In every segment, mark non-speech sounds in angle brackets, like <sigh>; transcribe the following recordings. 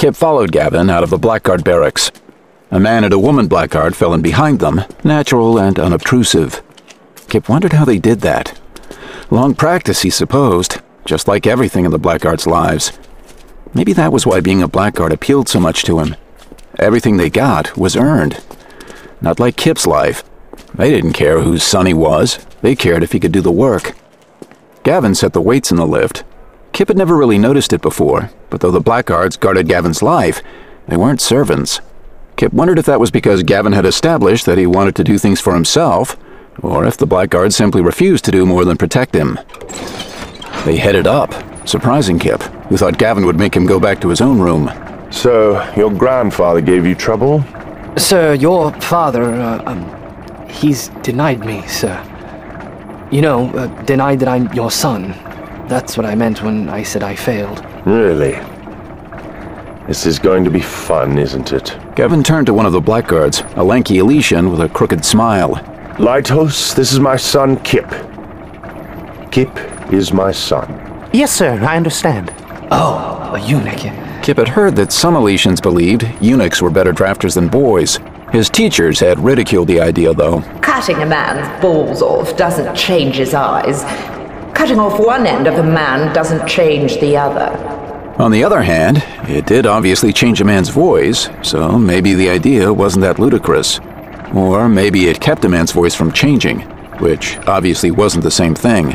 Kip followed Gavin out of the Blackguard barracks. A man and a woman Blackguard fell in behind them, natural and unobtrusive. Kip wondered how they did that. Long practice, he supposed, just like everything in the Blackguards' lives. Maybe that was why being a Blackguard appealed so much to him. Everything they got was earned. Not like Kip's life. They didn't care whose son he was, they cared if he could do the work. Gavin set the weights in the lift. Kip had never really noticed it before, but though the Blackguards guarded Gavin's life, they weren't servants. Kip wondered if that was because Gavin had established that he wanted to do things for himself, or if the Blackguards simply refused to do more than protect him. They headed up, surprising Kip, who thought Gavin would make him go back to his own room. So, your grandfather gave you trouble? Sir, your father, uh, um, he's denied me, sir. You know, uh, denied that I'm your son. That's what I meant when I said I failed. Really? This is going to be fun, isn't it? Gavin turned to one of the blackguards, a lanky Ilytian with a crooked smile. Lighthouse, this is my son, Kip. Kip is my son. Yes, sir, I understand. Oh, a eunuch. Kip had heard that some Ilytians believed eunuchs were better drafters than boys. His teachers had ridiculed the idea, though. Cutting a man's balls off doesn't change his eyes. Cutting off one end of a man doesn't change the other. On the other hand, it did obviously change a man's voice, so maybe the idea wasn't that ludicrous. Or maybe it kept a man's voice from changing, which obviously wasn't the same thing.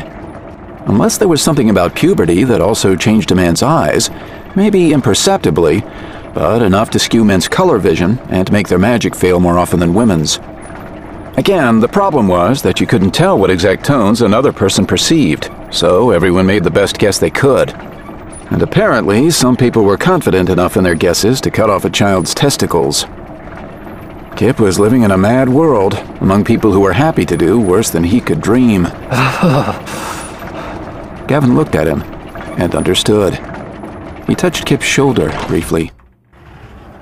Unless there was something about puberty that also changed a man's eyes, maybe imperceptibly, but enough to skew men's color vision and make their magic fail more often than women's. Again, the problem was that you couldn't tell what exact tones another person perceived, so everyone made the best guess they could. And apparently, some people were confident enough in their guesses to cut off a child's testicles. Kip was living in a mad world, among people who were happy to do worse than he could dream. <laughs> Gavin looked at him and understood. He touched Kip's shoulder briefly.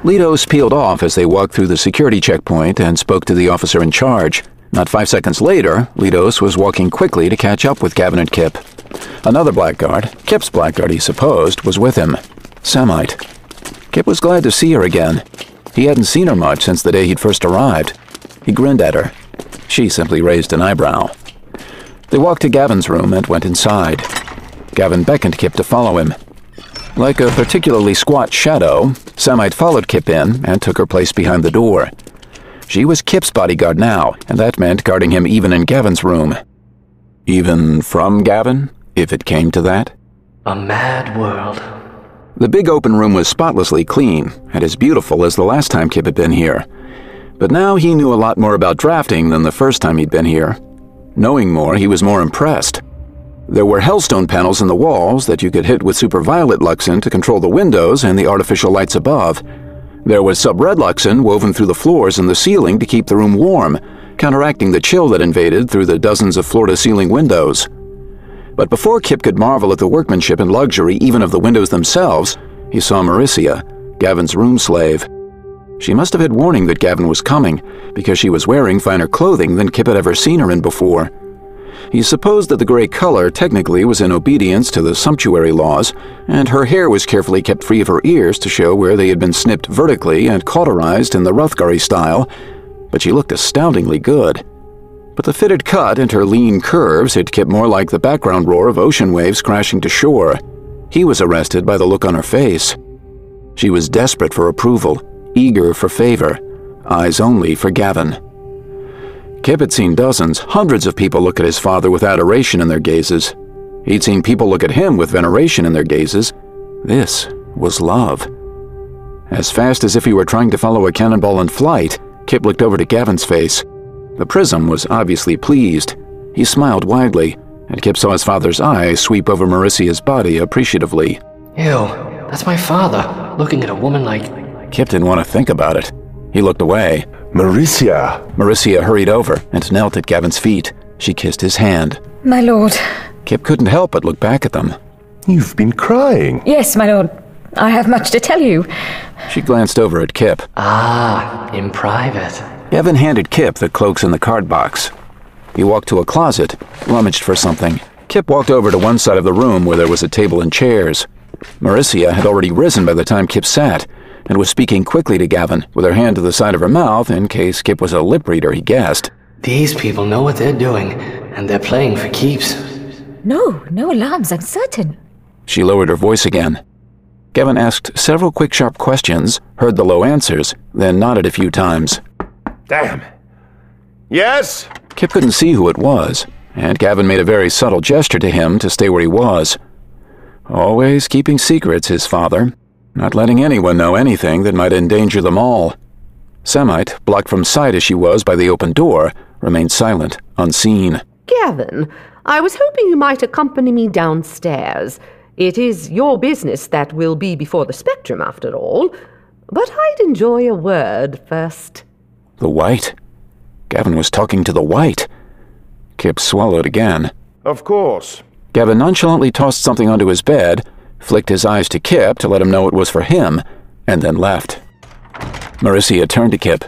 Litos peeled off as they walked through the security checkpoint and spoke to the officer in charge. Not five seconds later, Litos was walking quickly to catch up with Gavin and Kip. Another blackguard, Kip's blackguard he supposed, was with him. Samite. Kip was glad to see her again. He hadn't seen her much since the day he'd first arrived. He grinned at her. She simply raised an eyebrow. They walked to Gavin's room and went inside. Gavin beckoned Kip to follow him. Like a particularly squat shadow, Samite followed Kip in and took her place behind the door. She was Kip's bodyguard now, and that meant guarding him even in Gavin's room. Even from Gavin, if it came to that? A mad world. The big open room was spotlessly clean and as beautiful as the last time Kip had been here. But now he knew a lot more about drafting than the first time he'd been here. Knowing more, he was more impressed. There were hellstone panels in the walls that you could hit with superviolet luxin to control the windows and the artificial lights above. There was sub-red luxin woven through the floors and the ceiling to keep the room warm, counteracting the chill that invaded through the dozens of floor-to-ceiling windows. But before Kip could marvel at the workmanship and luxury even of the windows themselves, he saw Marissia, Gavin's room slave. She must have had warning that Gavin was coming, because she was wearing finer clothing than Kip had ever seen her in before. He supposed that the gray color technically was in obedience to the sumptuary laws, and her hair was carefully kept free of her ears to show where they had been snipped vertically and cauterized in the Ruthgari style, but she looked astoundingly good. But the fitted cut and her lean curves had kept more like the background roar of ocean waves crashing to shore. He was arrested by the look on her face. She was desperate for approval, eager for favor, eyes only for Gavin. Kip had seen dozens, hundreds of people look at his father with adoration in their gazes. He'd seen people look at him with veneration in their gazes. This was love. As fast as if he were trying to follow a cannonball in flight, Kip looked over to Gavin's face. The prism was obviously pleased. He smiled widely, and Kip saw his father's eyes sweep over Marissia's body appreciatively. Ew, that's my father, looking at a woman like. Kip didn't want to think about it. He looked away. Marissia! Marissia hurried over and knelt at Gavin's feet. She kissed his hand. My lord. Kip couldn't help but look back at them. You've been crying. Yes, my lord. I have much to tell you. She glanced over at Kip. Ah, in private. Gavin handed Kip the cloaks in the card box. He walked to a closet, rummaged for something. Kip walked over to one side of the room where there was a table and chairs. Marissia had already risen by the time Kip sat, and was speaking quickly to Gavin, with her hand to the side of her mouth in case Kip was a lip reader, he guessed. These people know what they're doing, and they're playing for keeps. No, no alarms, I'm certain. She lowered her voice again. Gavin asked several quick, sharp questions, heard the low answers, then nodded a few times. Damn. Yes? Kip couldn't see who it was, and Gavin made a very subtle gesture to him to stay where he was. Always keeping secrets, his father, not letting anyone know anything that might endanger them all. Samite, blocked from sight as she was by the open door, remained silent, unseen. Gavin, I was hoping you might accompany me downstairs. It is your business that will be before the spectrum, after all. But I'd enjoy a word first. The white? Gavin was talking to the white. Kip swallowed again. Of course. Gavin nonchalantly tossed something onto his bed, flicked his eyes to Kip to let him know it was for him, and then left. Marissia turned to Kip.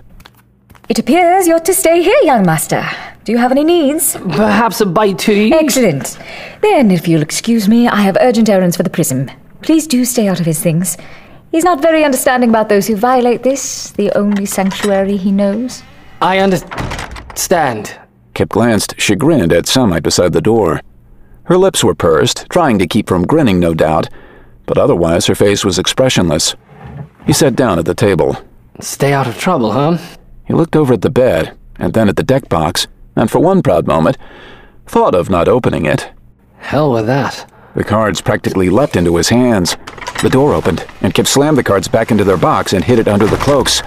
It appears you're to stay here, young master. Do you have any needs? Perhaps a bite to eat? Excellent. Then, if you'll excuse me, I have urgent errands for the prism. Please do stay out of his things. He's not very understanding about those who violate this, the only sanctuary he knows. I understand. Kip glanced, chagrined, at Samite beside the door. Her lips were pursed, trying to keep from grinning, no doubt, but otherwise her face was expressionless. He sat down at the table. Stay out of trouble, huh? He looked over at the bed, and then at the deck box, and for one proud moment, thought of not opening it. Hell with that. The cards practically leapt into his hands. The door opened, and Kip slammed the cards back into their box and hid it under the cloaks.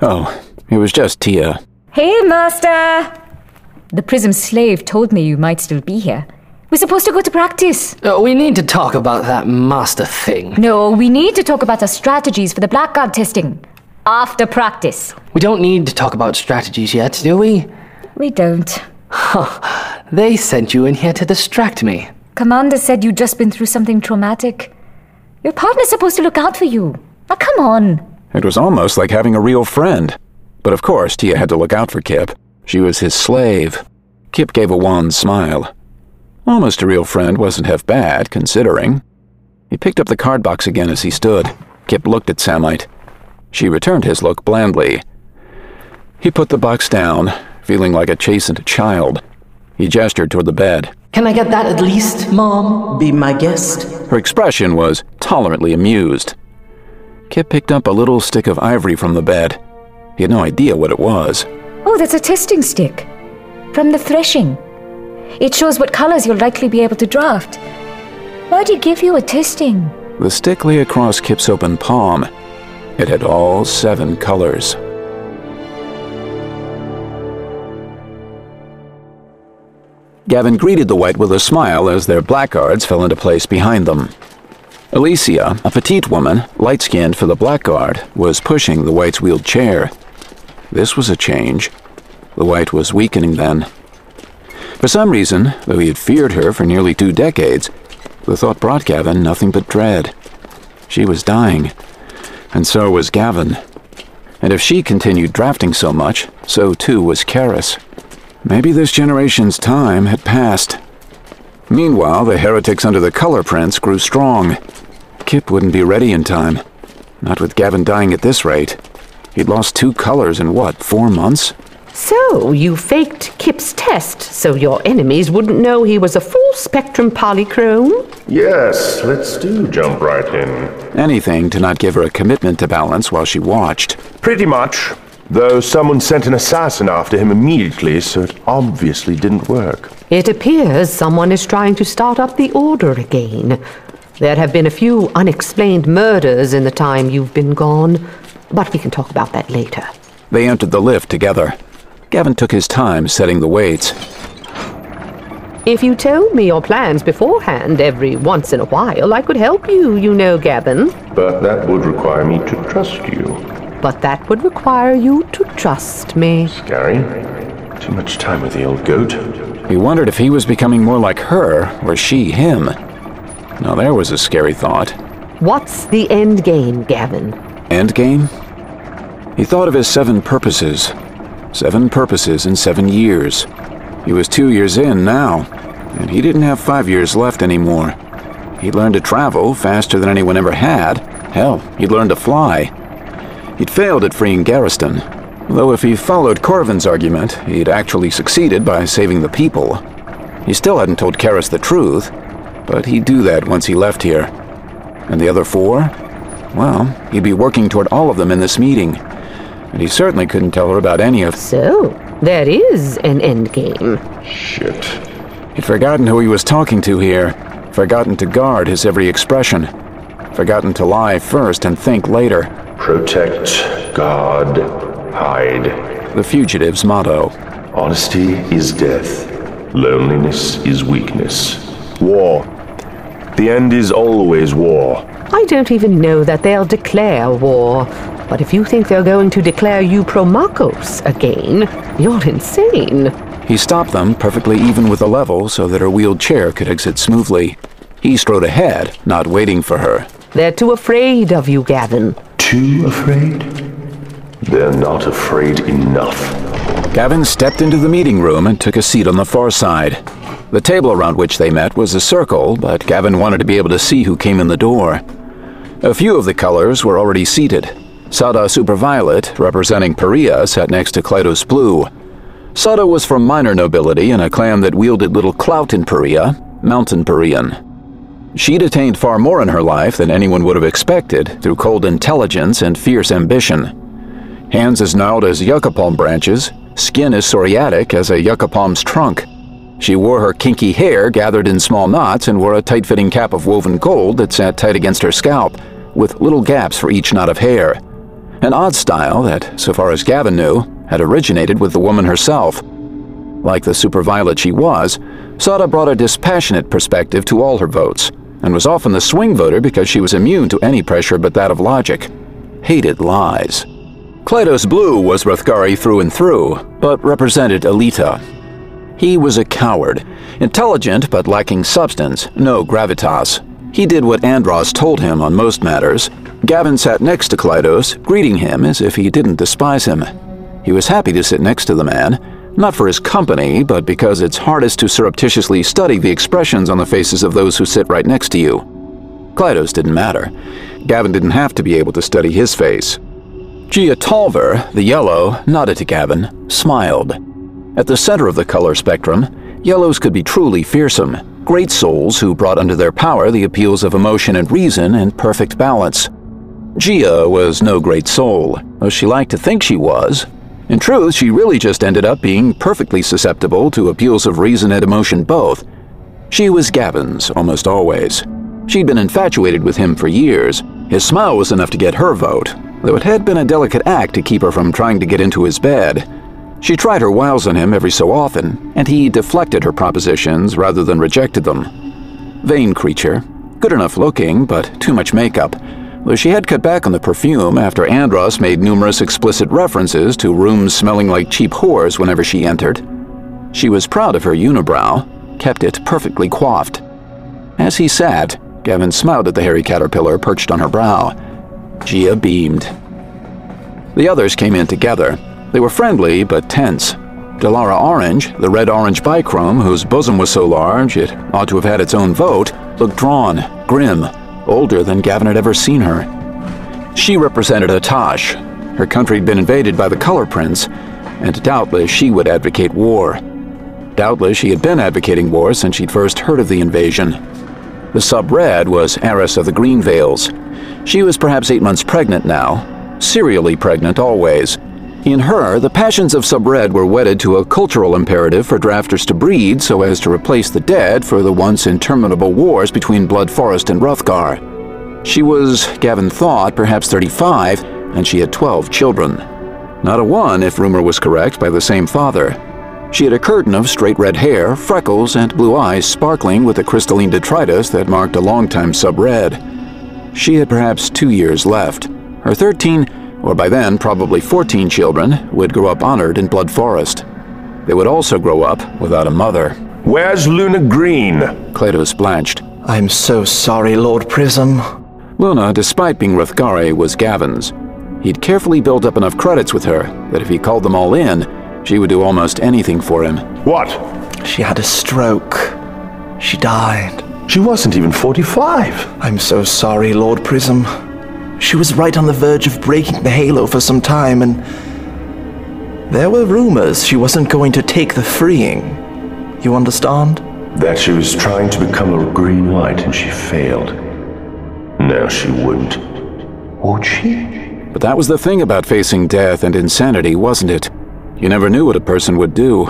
Oh, it was just Teia. Hey, master! The prism slave told me you might still be here. We're supposed to go to practice. Uh, we need to talk about that master thing. No, we need to talk about our strategies for the blackguard testing. After practice. We don't need to talk about strategies yet, do we? We don't. They sent you in here to distract me. Commander said you'd just been through something traumatic. Your partner's supposed to look out for you. Now, come on. It was almost like having a real friend. But of course, Teia had to look out for Kip. She was his slave. Kip gave a wan smile. Almost a real friend wasn't half bad, considering. He picked up the card box again as he stood. Kip looked at Samite. She returned his look blandly. He put the box down, feeling like a chastened child. He gestured toward the bed. Can I get that at least, Mom? Be my guest. Her expression was tolerantly amused. Kip picked up a little stick of ivory from the bed. He had no idea what it was. Oh, that's a testing stick. From the threshing. It shows what colors you'll likely be able to draft. Why'd he give you a testing? The stick lay across Kip's open palm. It had all seven colors. Gavin greeted the white with a smile as their blackguards fell into place behind them. Alicia, a petite woman, light skinned for the blackguard, was pushing the white's wheeled chair. This was a change. The white was weakening then. For some reason, though he had feared her for nearly two decades, the thought brought Gavin nothing but dread. She was dying, and so was Gavin. And if she continued drafting so much, so too was Karris. Maybe this generation's time had passed. Meanwhile, the heretics under the Color Prince grew strong. Kip wouldn't be ready in time. Not with Gavin dying at this rate. He'd lost two colors in what, four months? So, you faked Kip's test so your enemies wouldn't know he was a full spectrum polychrome? Yes, let's do jump right in. Anything to not give her a commitment to balance while she watched. Pretty much. Though someone sent an assassin after him immediately, so it obviously didn't work. It appears someone is trying to start up the Order again. There have been a few unexplained murders in the time you've been gone, but we can talk about that later. They entered the lift together. Gavin took his time setting the weights. If you told me your plans beforehand every once in a while, I could help you, you know, Gavin. But that would require me to trust you. But that would require you to trust me. Scary. too much time with the old goat. He wondered if he was becoming more like her or she him. Now there was a scary thought. What's the end game, Gavin? End game? He thought of his seven purposes. Seven purposes in seven years. He was two years in now, and he didn't have five years left anymore. He'd learned to travel faster than anyone ever had. Hell, he'd learned to fly. He'd failed at freeing Garriston, though if he followed Corvan's argument, he'd actually succeeded by saving the people. He still hadn't told Karris the truth, but he'd do that once he left here. And the other four? Well, he'd be working toward all of them in this meeting. And he certainly couldn't tell her about any of... So, there is an endgame. Shit. He'd forgotten who he was talking to here, forgotten to guard his every expression, forgotten to lie first and think later. Protect, guard, hide. The fugitive's motto. Honesty is death. Loneliness is weakness. War. The end is always war. I don't even know that they'll declare war. But if you think they're going to declare you Promachos again, you're insane. He stopped them perfectly even with the level so that her wheeled chair could exit smoothly. He strode ahead, not waiting for her. They're too afraid of you, Gavin. Too afraid? They're not afraid enough. Gavin stepped into the meeting room and took a seat on the far side. The table around which they met was a circle, but Gavin wanted to be able to see who came in the door. A few of the colors were already seated. Sadah Superviolet, representing Paria, sat next to Klytos Blue. Sadah was from minor nobility in a clan that wielded little clout in Paria, Mountain Parian. She'd attained far more in her life than anyone would have expected through cold intelligence and fierce ambition. Hands as gnarled as yucca palm branches, skin as psoriatic as a yucca palm's trunk. She wore her kinky hair gathered in small knots and wore a tight fitting cap of woven gold that sat tight against her scalp, with little gaps for each knot of hair. An odd style that, so far as Gavin knew, had originated with the woman herself. Like the superviolet she was, Sadah brought a dispassionate perspective to all her votes, and was often the swing voter because she was immune to any pressure but that of logic. Hated lies. Klytos Blue was Ruthgari through and through, but represented Ilyta. He was a coward, intelligent but lacking substance, no gravitas. He did what Andross told him on most matters. Gavin sat next to Klytos, greeting him as if he didn't despise him. He was happy to sit next to the man, not for his company, but because it's hardest to surreptitiously study the expressions on the faces of those who sit right next to you. Klytos didn't matter. Gavin didn't have to be able to study his face. Jia Tolver, the yellow, nodded to Gavin, smiled. At the center of the color spectrum, yellows could be truly fearsome, great souls who brought under their power the appeals of emotion and reason in perfect balance. Jia was no great soul, though she liked to think she was. In truth, she really just ended up being perfectly susceptible to appeals of reason and emotion both. She was Gavin's almost always. She'd been infatuated with him for years. His smile was enough to get her vote, though it had been a delicate act to keep her from trying to get into his bed. She tried her wiles on him every so often, and he deflected her propositions rather than rejected them. Vain creature, good enough looking, but too much makeup, though she had cut back on the perfume after Andross made numerous explicit references to rooms smelling like cheap whores whenever she entered. She was proud of her unibrow, kept it perfectly coiffed. As he sat, Gavin smiled at the hairy caterpillar perched on her brow. Jia beamed. The others came in together. They were friendly but tense. Delara Orange, the red-orange bichrome whose bosom was so large it ought to have had its own vote, looked drawn, grim, older than Gavin had ever seen her. She represented Atash. Her country had been invaded by the Color Prince, and doubtless she would advocate war. Doubtless she had been advocating war since she'd first heard of the invasion. The sub-red was heiress of the Green Veils. She was perhaps eight months pregnant now, serially pregnant always. In her, the passions of sub-red were wedded to a cultural imperative for drafters to breed so as to replace the dead for the once interminable wars between Blood Forest and Ruthgar. She was, Gavin thought, perhaps 35, and she had 12 children. Not a one, if rumor was correct, by the same father. She had a curtain of straight red hair, freckles, and blue eyes sparkling with the crystalline detritus that marked a longtime sub-red. She had perhaps two years left. Her 13, or by then probably 14 children, would grow up honored in Blood Forest. They would also grow up without a mother. Where's Luna Green? Klytos blanched. I'm so sorry, Lord Prism. Luna, despite being Ruthgari, was Gavin's. He'd carefully built up enough credits with her that if he called them all in, she would do almost anything for him. What? She had a stroke. She died. She wasn't even 45. I'm so sorry, Lord Prism. She was right on the verge of breaking the halo for some time, and there were rumors she wasn't going to take the freeing. You understand? That she was trying to become a green light and she failed. Now she wouldn't. Would she? But that was the thing about facing death and insanity, wasn't it? You never knew what a person would do.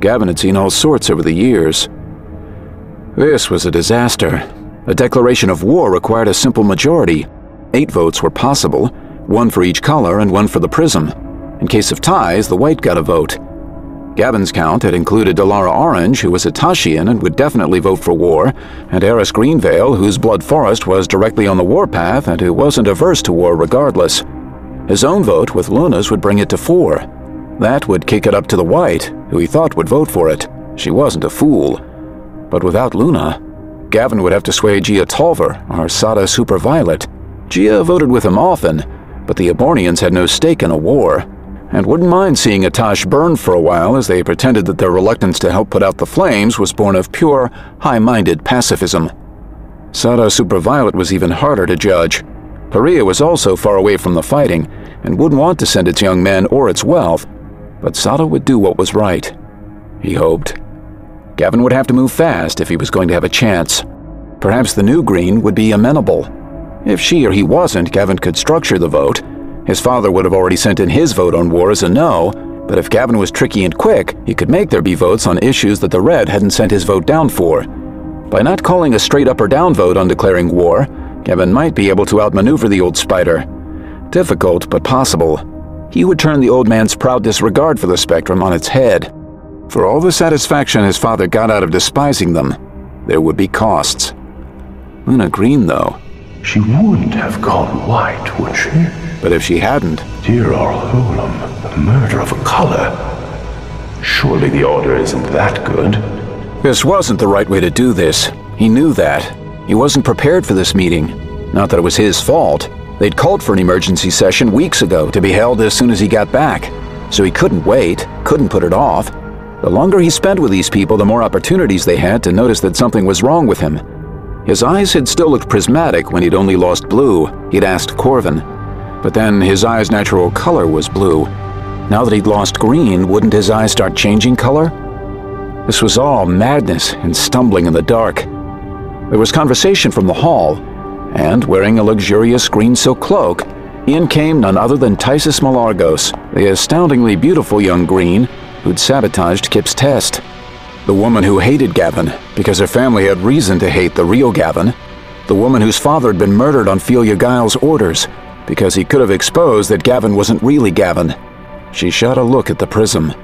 Gavin had seen all sorts over the years. This was a disaster. A declaration of war required a simple majority. Eight votes were possible, one for each color and one for the prism. In case of ties, the white got a vote. Gavin's count had included Delara Orange, who was Atashian and would definitely vote for war, and Eris Greenveil, whose blood forest was directly on the warpath and who wasn't averse to war regardless. His own vote with Luna's would bring it to four. That would kick it up to the white, who he thought would vote for it. She wasn't a fool. But without Luna, Gavin would have to sway Jia Tolver or Sadah Superviolet. Jia voted with him often, but the Aborneans had no stake in a war, and wouldn't mind seeing Atash burn for a while as they pretended that their reluctance to help put out the flames was born of pure, high-minded pacifism. Sadah Superviolet was even harder to judge. Paria was also far away from the fighting, and wouldn't want to send its young men or its wealth, but Sadah would do what was right. He hoped. Gavin would have to move fast if he was going to have a chance. Perhaps the new Green would be amenable. If she or he wasn't, Gavin could structure the vote. His father would have already sent in his vote on war as a no, but if Gavin was tricky and quick, he could make there be votes on issues that the Red hadn't sent his vote down for. By not calling a straight up or down vote on declaring war, Gavin might be able to outmaneuver the old spider. Difficult, but possible. He would turn the old man's proud disregard for the Spectrum on its head. For all the satisfaction his father got out of despising them, there would be costs. Luna Green, though. She wouldn't have gone white, would she? But if she hadn't, Dear Orholam, the murder of a color. Surely the order isn't that good. this wasn't the right way to do this. He knew that. He wasn't prepared for this meeting. Not that it was his fault. They'd called for an emergency session weeks ago to be held as soon as he got back. So he couldn't wait, couldn't put it off. The longer he spent with these people, the more opportunities they had to notice that something was wrong with him. His eyes had still looked prismatic when he'd only lost blue, he'd asked Corvan. But then his eyes' natural color was blue. Now that he'd lost green, wouldn't his eyes start changing color? This was all madness and stumbling in the dark. There was conversation from the hall, and wearing a luxurious green silk cloak, in came none other than Tisis Malargos, the astoundingly beautiful young green who'd sabotaged Kip's test. The woman who hated Gavin because her family had reason to hate the real Gavin. The woman whose father had been murdered on Felia Guile's orders because he could have exposed that Gavin wasn't really Gavin. She shot a look at the prism.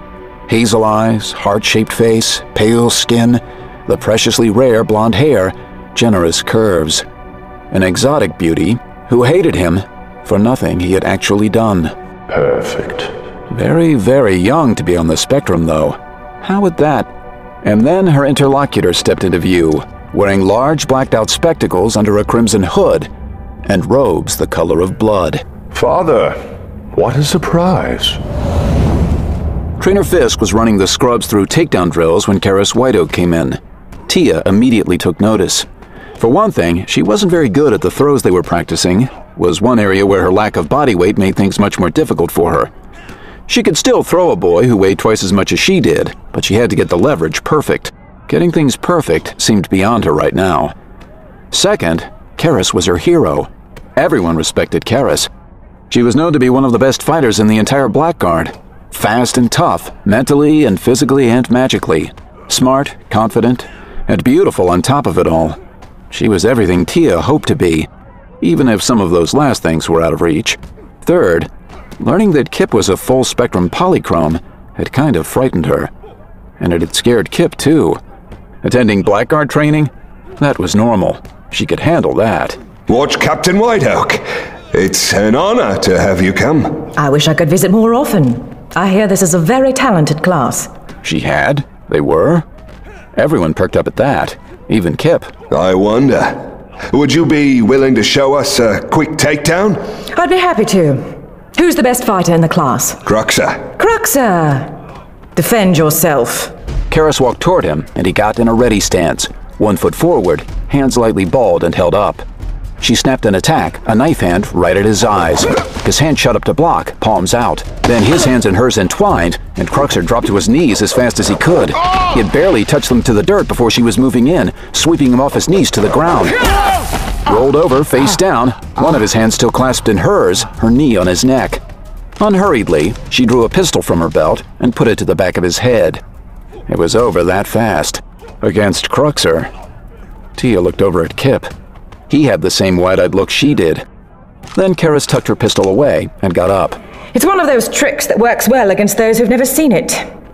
Hazel eyes, heart-shaped face, pale skin, the preciously rare blonde hair, generous curves. An exotic beauty who hated him for nothing he had actually done. Perfect. Very, very young to be on the spectrum, though. How would that? And then her interlocutor stepped into view, wearing large blacked out spectacles under a crimson hood, and robes the color of blood. Father, what a surprise. Trainer Fisk was running the scrubs through takedown drills when Karris White Oak came in. Teia immediately took notice. For one thing, she wasn't very good at the throws they were practicing, was one area where her lack of body weight made things much more difficult for her. She could still throw a boy who weighed twice as much as she did, but she had to get the leverage perfect. Getting things perfect seemed beyond her right now. Second, Karris was her hero. Everyone respected Karris. She was known to be one of the best fighters in the entire Blackguard. Fast and tough, mentally and physically and magically. Smart, confident, and beautiful on top of it all. She was everything Teia hoped to be, even if some of those last things were out of reach. Third, learning that Kip was a full spectrum polychrome had kind of frightened her. And it had scared Kip, too. Attending Blackguard training? That was normal. She could handle that. Watch Captain White Oak. It's an honor to have you come. I wish I could visit more often. I hear this is a very talented class. She had. They were. Everyone perked up at that. Even Kip. I wonder. Would you be willing to show us a quick takedown? I'd be happy to. Who's the best fighter in the class? Cruxer. Cruxer! Defend yourself. Karris walked toward him, and he got in a ready stance. one foot forward, hands lightly balled and held up. She snapped an attack, a knife hand, right at his eyes. His hand shut up to block, palms out. Then his hands and hers entwined, and Cruxer dropped to his knees as fast as he could. He had barely touched them to the dirt before she was moving in, sweeping him off his knees to the ground. Rolled over, face ah. down, one of his hands still clasped in hers, her knee on his neck. Unhurriedly, she drew a pistol from her belt and put it to the back of his head. It was over that fast. Against Cruxer. Tia looked over at Kip. He had the same wide-eyed look she did. Then Karris tucked her pistol away and got up. It's one of those tricks that works well against those who've never seen it.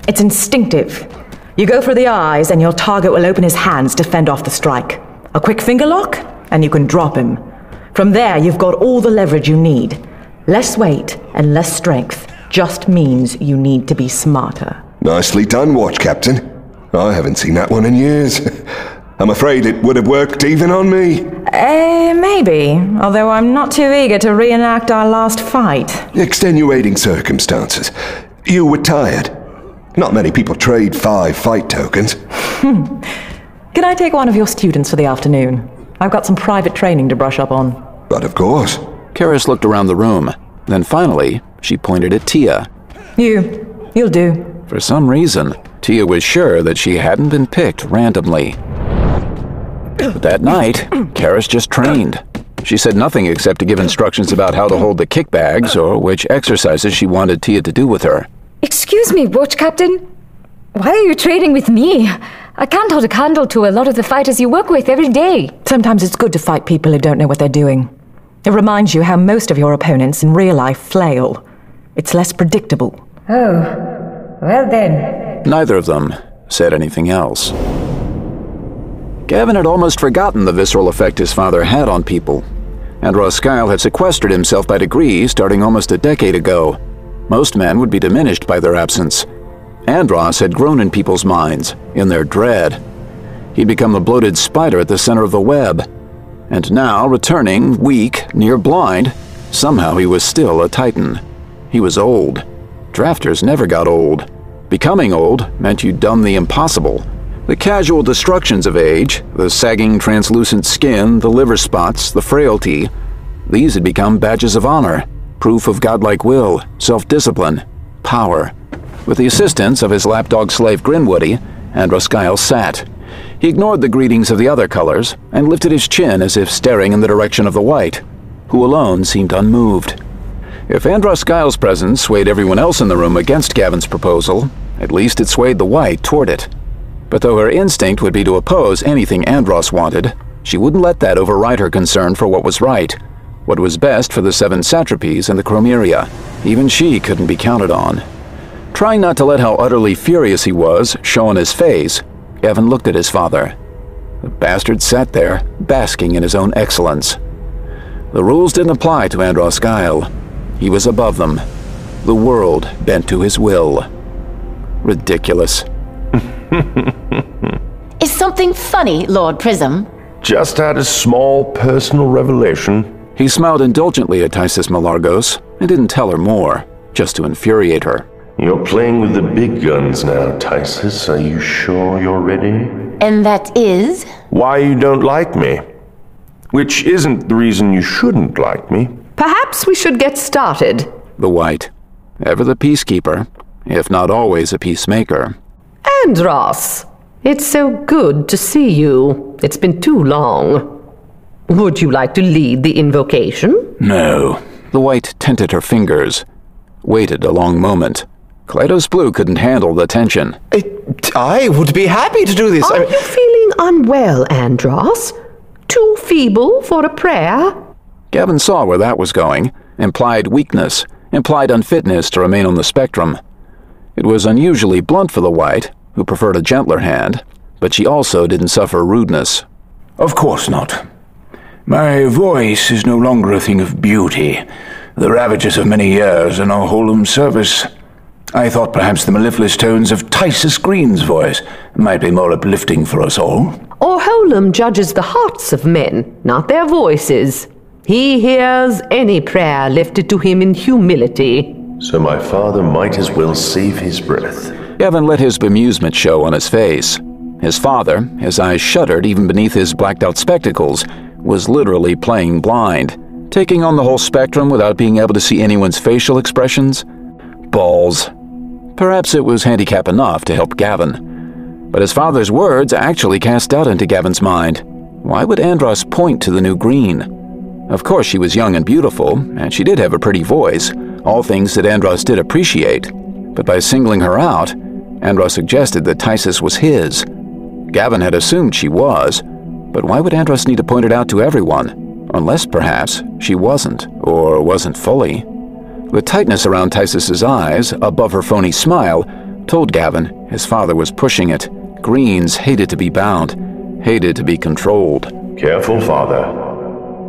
It's instinctive. You go for the eyes, and your target will open his hands to fend off the strike. A quick finger lock, and you can drop him. From there, you've got all the leverage you need. Less weight and less strength just means you need to be smarter. Nicely done, Watch Captain. I haven't seen that one in years. <laughs> I'm afraid it would have worked even on me. Eh, maybe. Although I'm not too eager to reenact our last fight. Extenuating circumstances. You were tired. Not many people trade five fight tokens. <laughs> Can I take one of your students for the afternoon? I've got some private training to brush up on. But of course. Karris looked around the room. Then finally, she pointed at Teia. You. You'll do. For some reason, Teia was sure that she hadn't been picked randomly. But that night, Karris just trained. She said nothing except to give instructions about how to hold the kick bags or which exercises she wanted Teia to do with her. Excuse me, Watch Captain. Why are you trading with me? I can't hold a candle to a lot of the fighters you work with every day. Sometimes it's good to fight people who don't know what they're doing. It reminds you how most of your opponents in real life flail. It's less predictable. Oh, well then. Neither of them said anything else. Gavin had almost forgotten the visceral effect his father had on people. Andross Guile had sequestered himself by degrees starting almost a decade ago. Most men would be diminished by their absence. Andross had grown in people's minds, in their dread. He'd become the bloated spider at the center of the web. And now, returning, weak, near blind, somehow he was still a titan. He was old. Drafters never got old. Becoming old meant you'd done the impossible. The casual destructions of age, the sagging translucent skin, the liver spots, the frailty, these had become badges of honor, proof of godlike will, self-discipline, power. With the assistance of his lapdog slave Grinwoody, Andross Guile sat. He ignored the greetings of the other colors and lifted his chin as if staring in the direction of the white, who alone seemed unmoved. If Andross Guile's presence swayed everyone else in the room against Gavin's proposal, at least it swayed the white toward it. But though her instinct would be to oppose anything Andross wanted, she wouldn't let that override her concern for what was right, what was best for the seven satrapies and the Chromeria. Even she couldn't be counted on. Trying not to let how utterly furious he was show on his face, Gavin looked at his father. The bastard sat there, basking in his own excellence. The rules didn't apply to Andross Guile. He was above them. The world bent to his will. Ridiculous. <laughs> Is something funny, Lord Prism? Just had a small personal revelation. He smiled indulgently at Tisis Malargos and didn't tell her more, just to infuriate her. You're playing with the big guns now, Tisis. Are you sure you're ready? And that is? Why you don't like me. Which isn't the reason you shouldn't like me. Perhaps we should get started. The White, ever the peacekeeper, if not always a peacemaker. Andross, it's so good to see you. It's been too long. Would you like to lead the invocation? No. The White tented her fingers, waited a long moment. Klytos Blue couldn't handle the tension. I would be happy to do this. Are you feeling unwell, Andross? Too feeble for a prayer? Gavin saw where that was going. Implied weakness, implied unfitness to remain on the spectrum. It was unusually blunt for the White, who preferred a gentler hand, but she also didn't suffer rudeness. Of course not. My voice is no longer a thing of beauty. The ravages of many years are no wholesome service. I thought perhaps the mellifluous tones of Tisis Green's voice might be more uplifting for us all. Orholam judges the hearts of men, not their voices. He hears any prayer lifted to him in humility. So my father might as well save his breath. Gavin let his bemusement show on his face. His father, his eyes shuttered even beneath his blacked out spectacles, was literally playing blind, taking on the whole spectrum without being able to see anyone's facial expressions. Balls. Perhaps it was handicap enough to help Gavin. But his father's words actually cast doubt into Gavin's mind. Why would Andross point to the new green? Of course, she was young and beautiful, and she did have a pretty voice, all things that Andross did appreciate. But by singling her out, Andross suggested that Tisis was his. Gavin had assumed she was, but why would Andross need to point it out to everyone? Unless, perhaps, she wasn't, or wasn't fully. The tightness around Tisis's eyes, above her phony smile, told Gavin his father was pushing it. Greens hated to be bound, hated to be controlled. Careful, father.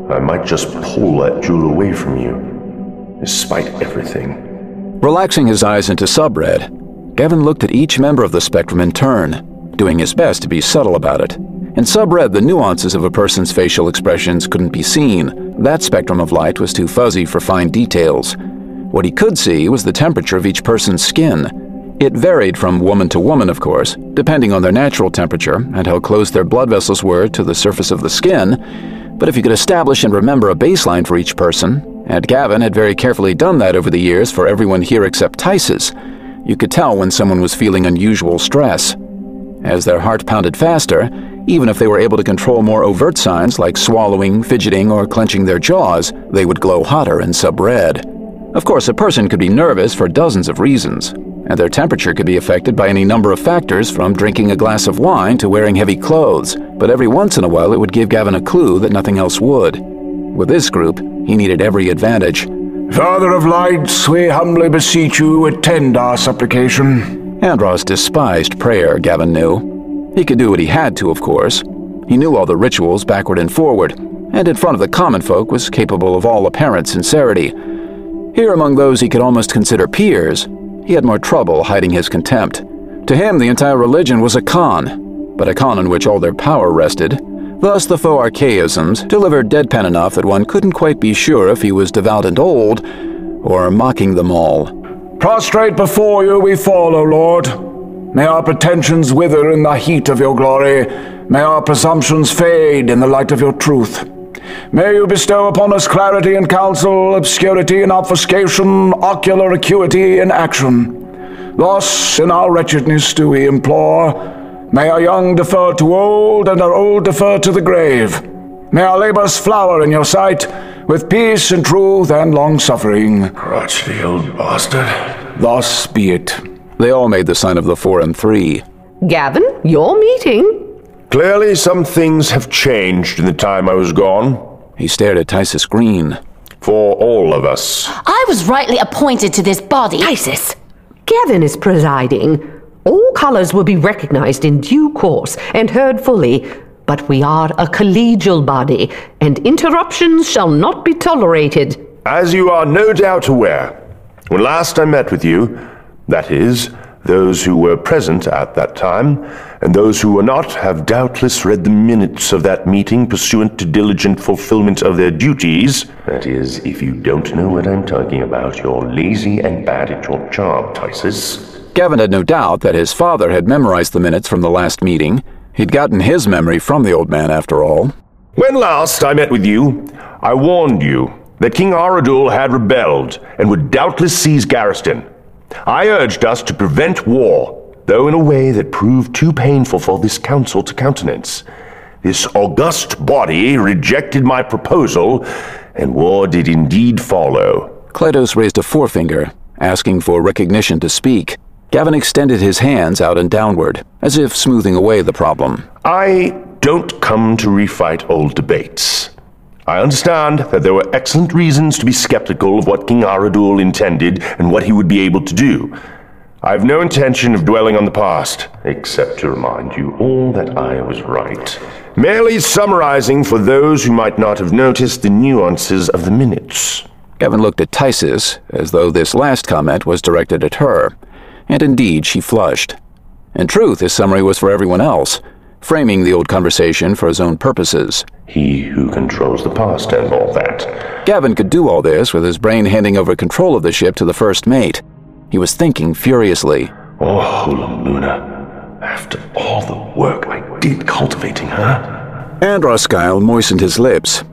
I might just pull that jewel away from you, despite everything. Relaxing his eyes into subred, Gavin looked at each member of the spectrum in turn, doing his best to be subtle about it. In subred, the nuances of a person's facial expressions couldn't be seen. That spectrum of light was too fuzzy for fine details. What he could see was the temperature of each person's skin. It varied from woman to woman, of course, depending on their natural temperature and how close their blood vessels were to the surface of the skin. But if you could establish and remember a baseline for each person, and Gavin had very carefully done that over the years for everyone here except Tisis, you could tell when someone was feeling unusual stress. As their heart pounded faster, even if they were able to control more overt signs like swallowing, fidgeting, or clenching their jaws, they would glow hotter and sub-red. Of course, a person could be nervous for dozens of reasons, and their temperature could be affected by any number of factors from drinking a glass of wine to wearing heavy clothes, but every once in a while it would give Gavin a clue that nothing else would. With this group, he needed every advantage. Father of lights, we humbly beseech you, attend our supplication. Andross despised prayer, Gavin knew. He could do what he had to, of course. He knew all the rituals backward and forward, and in front of the common folk was capable of all apparent sincerity. Here among those he could almost consider peers, he had more trouble hiding his contempt. To him, the entire religion was a con, but a con in which all their power rested. Thus, the faux archaisms delivered deadpan enough that one couldn't quite be sure if he was devout and old, or mocking them all. Prostrate before you we fall, O Lord. May our pretensions wither in the heat of your glory. May our presumptions fade in the light of your truth. May you bestow upon us clarity in counsel, obscurity in obfuscation, ocular acuity in action. Thus, in our wretchedness do we implore, may our young defer to old, and our old defer to the grave. May our labors flower in your sight, with peace and truth and long suffering. Crotchety old bastard. Thus be it. They all made the sign of the four and three. Gavin, your meeting. Clearly, some things have changed in the time I was gone. He stared at Tisis Green. For all of us. I was rightly appointed to this body. Tisis, Gavin is presiding. All colors will be recognized in due course and heard fully, but we are a collegial body, and interruptions shall not be tolerated. As you are no doubt aware, when last I met with you, that is, those who were present at that time, and those who were not, have doubtless read the minutes of that meeting pursuant to diligent fulfillment of their duties. That is, if you don't know what I'm talking about, you're lazy and bad at your job, Tisis. Gavin had no doubt that his father had memorized the minutes from the last meeting. He'd gotten his memory from the old man, after all. When last I met with you, I warned you that King Garadul had rebelled and would doubtless seize Garriston. I urged us to prevent war, though in a way that proved too painful for this council to countenance. This august body rejected my proposal, and war did indeed follow. Klytos raised a forefinger, asking for recognition to speak. Gavin extended his hands out and downward, as if smoothing away the problem. I don't come to refight old debates. I understand that there were excellent reasons to be skeptical of what King Garadul intended and what he would be able to do. I have no intention of dwelling on the past, except to remind you all that I was right. Merely summarizing for those who might not have noticed the nuances of the minutes. Gavin looked at Tisis, as though this last comment was directed at her, and indeed she flushed. In truth, his summary was for everyone else, framing the old conversation for his own purposes. He who controls the past and all that. Gavin could do all this with his brain handing over control of the ship to the first mate. He was thinking furiously. Oh, Luna, After all the work I did cultivating her. Andross Guile moistened his lips.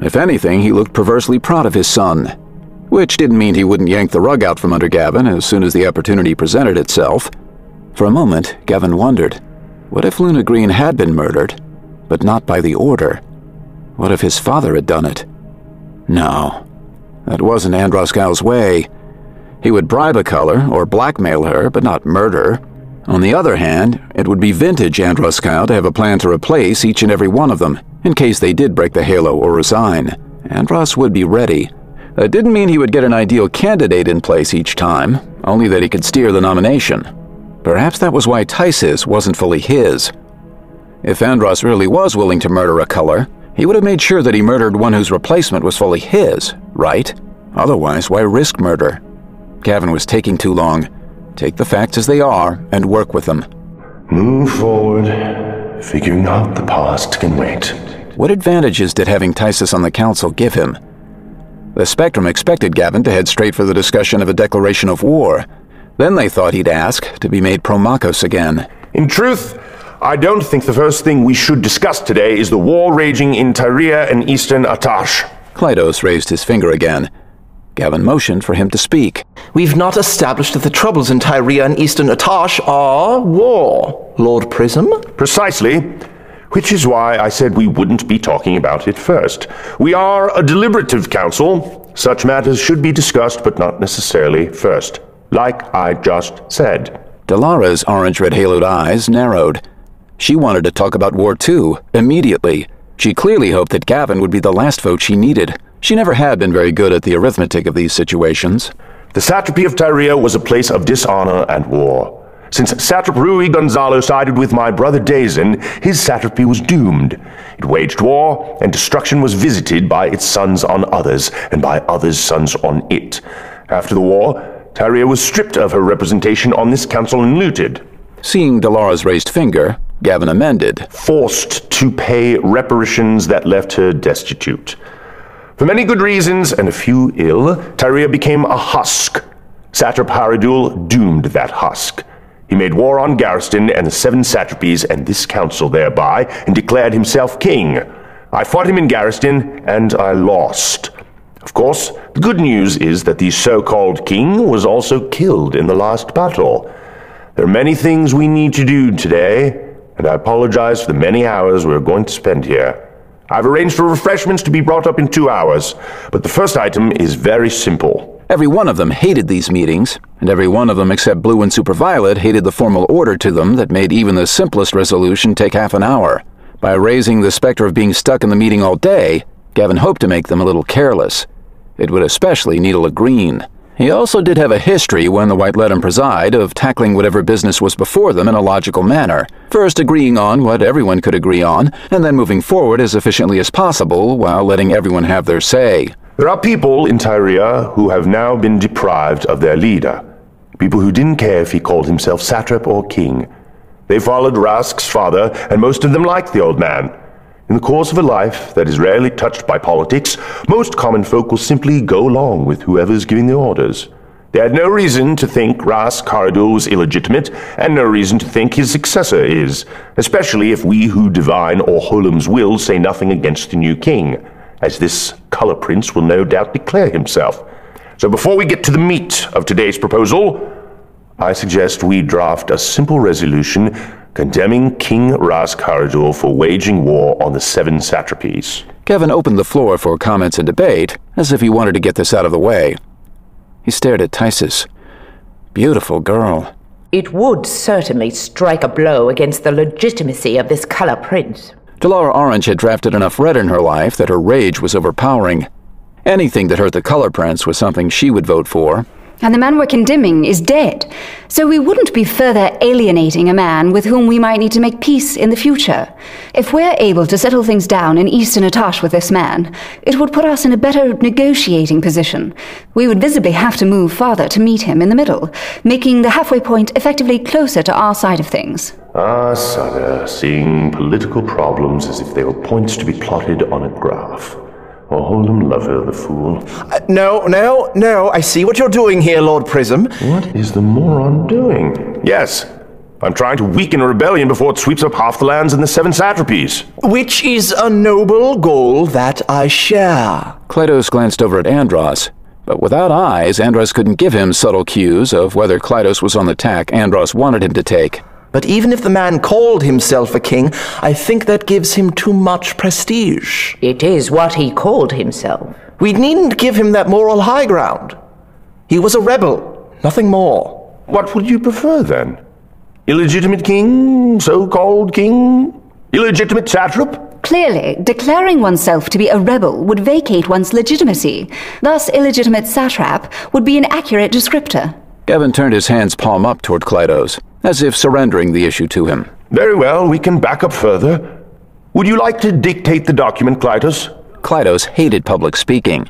If anything, he looked perversely proud of his son. Which didn't mean he wouldn't yank the rug out from under Gavin as soon as the opportunity presented itself. For a moment, Gavin wondered what if Luna Green had been murdered, but not by the Order? What if his father had done it? No, that wasn't Andross Guile's way. He would bribe a color or blackmail her, but not murder. On the other hand, it would be vintage Androskyle to have a plan to replace each and every one of them, in case they did break the halo or resign. Andross would be ready. That didn't mean he would get an ideal candidate in place each time, only that he could steer the nomination. Perhaps that was why Tisis wasn't fully his. If Andross really was willing to murder a color, he would have made sure that he murdered one whose replacement was fully his, right? Otherwise, why risk murder? Gavin was taking too long. Take the facts as they are and work with them. Move forward. Figuring out the past can wait. What advantages did having Tisis on the council give him? The Spectrum expected Gavin to head straight for the discussion of a declaration of war. Then they thought he'd ask to be made Promachos again. In truth, I don't think the first thing we should discuss today is the war raging in Tyrea and eastern Atash. Klytos raised his finger again. Gavin motioned for him to speak. We've not established that the troubles in Tyrea and eastern Atash are war, Lord Prism. Precisely. Which is why I said we wouldn't be talking about it first. We are a deliberative council. Such matters should be discussed, but not necessarily first. Like I just said. Delara's orange red haloed eyes narrowed. She wanted to talk about war too, immediately. She clearly hoped that Gavin would be the last vote she needed. She never had been very good at the arithmetic of these situations. The satrapy of Tyrea was a place of dishonor and war. Since Satrap Rui Gonzalo sided with my brother Dazen, his satrapy was doomed. It waged war, and destruction was visited by its sons on others, and by others' sons on it. After the war, Tyrea was stripped of her representation on this council and looted. Seeing Delara's raised finger, Gavin amended. Forced to pay reparations that left her destitute. For many good reasons, and a few ill, Tyrea became a husk. Satrap Garadul doomed that husk. He made war on Garriston and the seven satrapies and this council thereby, and declared himself king. I fought him in Garriston, and I lost. Of course, the good news is that the so-called king was also killed in the last battle. There are many things we need to do today, and I apologize for the many hours we're going to spend here. I've arranged for refreshments to be brought up in two hours, but the first item is very simple. Every one of them hated these meetings, and every one of them except Blue and Superviolet hated the formal order to them that made even the simplest resolution take half an hour. By raising the specter of being stuck in the meeting all day, Gavin hoped to make them a little careless. It would especially needle a green. He also did have a history, when the White let him preside, of tackling whatever business was before them in a logical manner, first agreeing on what everyone could agree on, and then moving forward as efficiently as possible while letting everyone have their say. There are people in Tyrea who have now been deprived of their leader. People who didn't care if he called himself satrap or king. They followed Rask's father, and most of them liked the old man. In the course of a life that is rarely touched by politics, most common folk will simply go along with whoever's giving the orders. They had no reason to think Ras Garadul was illegitimate, and no reason to think his successor is, especially if we who divine or Orholam's will say nothing against the new king as this color prince will no doubt declare himself. So before we get to the meat of today's proposal, I suggest we draft a simple resolution condemning King Rask Garadul for waging war on the seven satrapies. Gavin opened the floor for comments and debate, as if he wanted to get this out of the way. He stared at Tisis. Beautiful girl. It would certainly strike a blow against the legitimacy of this color prince. Delara Orange had drafted enough red in her life that her rage was overpowering. Anything that hurt the color prince was something she would vote for. And the man we're condemning is dead, so we wouldn't be further alienating a man with whom we might need to make peace in the future. If we're able to settle things down in Eastern Atash with this man, it would put us in a better negotiating position. We would visibly have to move farther to meet him in the middle, making the halfway point effectively closer to our side of things. Ah, Sadah, seeing political problems as if they were points to be plotted on a graph. Or Hold'em Lover, the fool. Uh, no, no, no, I see what you're doing here, Lord Prism. What is the moron doing? Yes, I'm trying to weaken a rebellion before it sweeps up half the lands in the Seven Satrapies. Which is a noble goal that I share. Klytos glanced over at Andross, but without eyes, Andross couldn't give him subtle cues of whether Klytos was on the tack Andross wanted him to take. But even if the man called himself a king, I think that gives him too much prestige. It is what he called himself. We needn't give him that moral high ground. He was a rebel, nothing more. What would you prefer then? Illegitimate king? So called king? Illegitimate satrap? Clearly, declaring oneself to be a rebel would vacate one's legitimacy. Thus, illegitimate satrap would be an accurate descriptor. Gavin turned his hand's palm up toward Klytos, as if surrendering the issue to him. Very well, we can back up further. Would you like to dictate the document, Klytos? Klytos hated public speaking.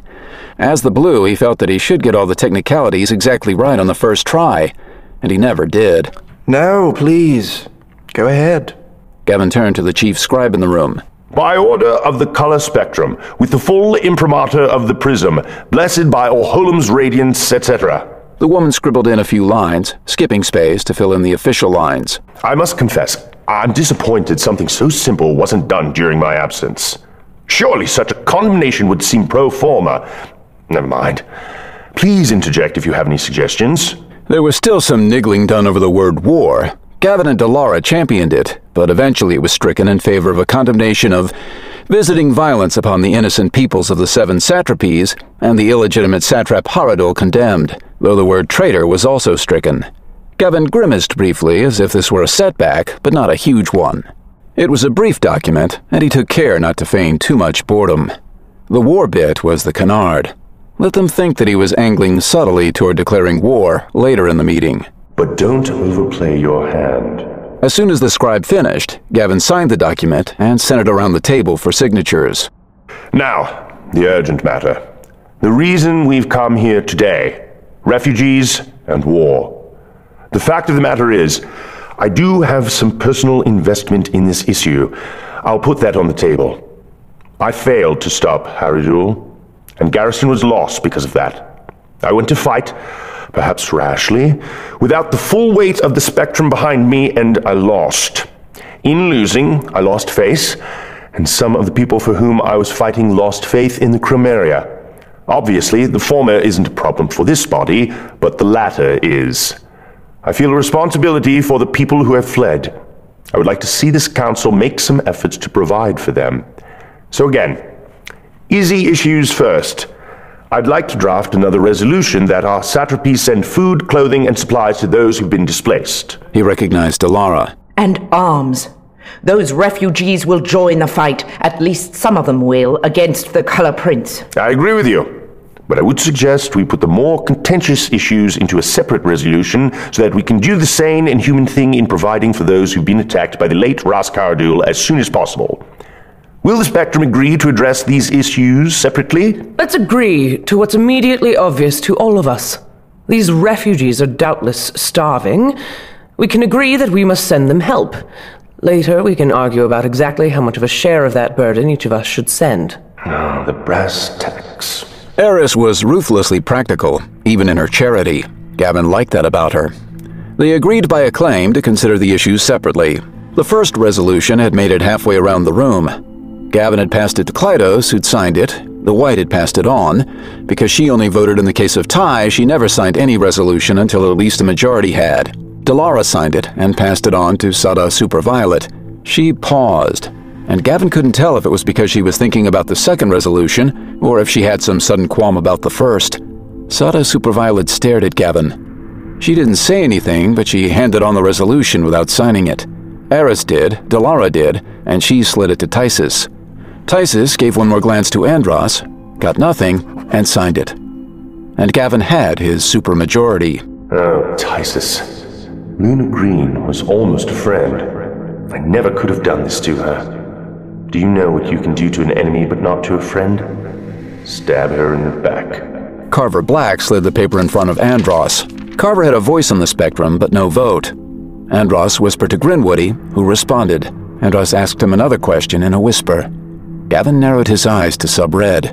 As the Blue, he felt that he should get all the technicalities exactly right on the first try, and he never did. No, please. Go ahead. Gavin turned to the chief scribe in the room. By order of the color spectrum, with the full imprimatur of the prism, blessed by Orholam's radiance, etc. The woman scribbled in a few lines, skipping space to fill in the official lines. I must confess, I'm disappointed something so simple wasn't done during my absence. Surely such a condemnation would seem pro forma. Never mind. Please interject if you have any suggestions. There was still some niggling done over the word war. Gavin and Delara championed it, but eventually it was stricken in favor of a condemnation of visiting violence upon the innocent peoples of the seven satrapies, and the illegitimate satrap Haradul condemned, though the word traitor was also stricken. Gavin grimaced briefly as if this were a setback, but not a huge one. It was a brief document, and he took care not to feign too much boredom. The war bit was the canard. Let them think that he was angling subtly toward declaring war later in the meeting. But don't overplay your hand. As soon as the scribe finished, Gavin signed the document and sent it around the table for signatures. Now, the urgent matter. The reason we've come here today refugees and war. The fact of the matter is, I do have some personal investment in this issue. I'll put that on the table. I failed to stop Garadul and Garriston was lost because of that. I went to fight, perhaps rashly, without the full weight of the spectrum behind me, and I lost. In losing, I lost face, and some of the people for whom I was fighting lost faith in the Chromeria. Obviously, the former isn't a problem for this body, but the latter is. I feel a responsibility for the people who have fled. I would like to see this council make some efforts to provide for them. So again, Easy issues first. I'd like to draft another resolution that our satrapies send food, clothing, and supplies to those who've been displaced. He recognized Alara. And arms. Those refugees will join the fight, at least some of them will, against the Color Prince. I agree with you. But I would suggest we put the more contentious issues into a separate resolution so that we can do the sane and human thing in providing for those who've been attacked by the late Ras Garadul as soon as possible. Will the Spectrum agree to address these issues separately? Let's agree to what's immediately obvious to all of us. These refugees are doubtless starving. We can agree that we must send them help. Later, we can argue about exactly how much of a share of that burden each of us should send. Ah, the brass tacks. Arys was ruthlessly practical, even in her charity. Gavin liked that about her. They agreed by acclaim to consider the issues separately. The first resolution had made it halfway around the room, Gavin had passed it to Klytos, who'd signed it. The White had passed it on. Because she only voted in the case of tie, she never signed any resolution until at least a majority had. Delara signed it and passed it on to Sadah Superviolet. She paused, and Gavin couldn't tell if it was because she was thinking about the second resolution or if she had some sudden qualm about the first. Sadah Superviolet stared at Gavin. She didn't say anything, but she handed on the resolution without signing it. Arys did, Delara did, and she slid it to Tisis. Tisis gave one more glance to Andross, got nothing, and signed it. And Gavin had his supermajority. Oh, Tisis. Luna Green was almost a friend. I never could have done this to her. Do you know what you can do to an enemy but not to a friend? Stab her in the back. Carver Black slid the paper in front of Andross. Carver had a voice on the spectrum, but no vote. Andross whispered to Grinwoody, who responded. Andross asked him another question in a whisper. Gavin narrowed his eyes to sub-red.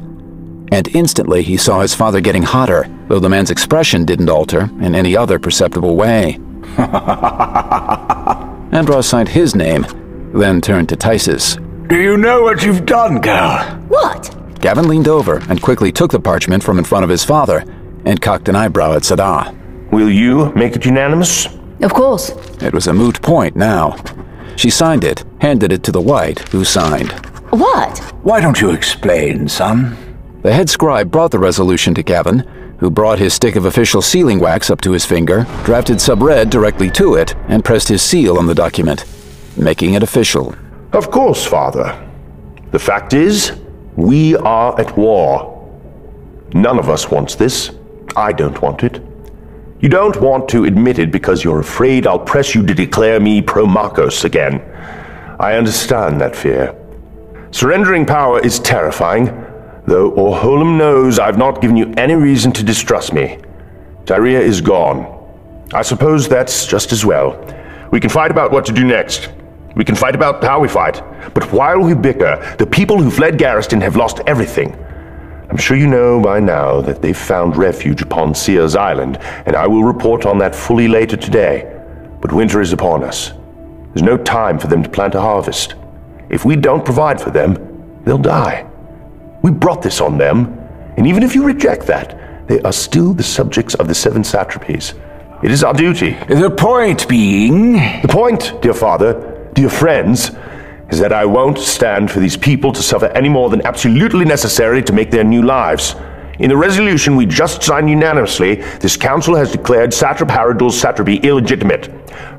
And instantly he saw his father getting hotter, though the man's expression didn't alter in any other perceptible way. <laughs> Andros signed his name, then turned to Tisis. Do you know what you've done, girl? What? Gavin leaned over and quickly took the parchment from in front of his father and cocked an eyebrow at Sadah. Will you make it unanimous? Of course. It was a moot point now. She signed it, handed it to the white, who signed. What? Why don't you explain, son? The head scribe brought the resolution to Gavin, who brought his stick of official sealing wax up to his finger, drafted sub-red directly to it, and pressed his seal on the document, making it official. Of course, father. The fact is, we are at war. None of us wants this. I don't want it. You don't want to admit it because you're afraid I'll press you to declare me Promachos again. I understand that fear. Surrendering power is terrifying, though Orholam knows I've not given you any reason to distrust me. Tyrea is gone. I suppose that's just as well. We can fight about what to do next. We can fight about how we fight. But while we bicker, the people who fled Garriston have lost everything. I'm sure you know by now that they've found refuge upon Seers Island, and I will report on that fully later today. But winter is upon us. There's no time for them to plant a harvest. If we don't provide for them, they'll die. We brought this on them, and even if you reject that, they are still the subjects of the seven satrapies. It is our duty. The point being. The point, dear father, dear friends, is that I won't stand for these people to suffer any more than absolutely necessary to make their new lives. In the resolution we just signed unanimously, this council has declared Satrap Garadul's satrapy illegitimate.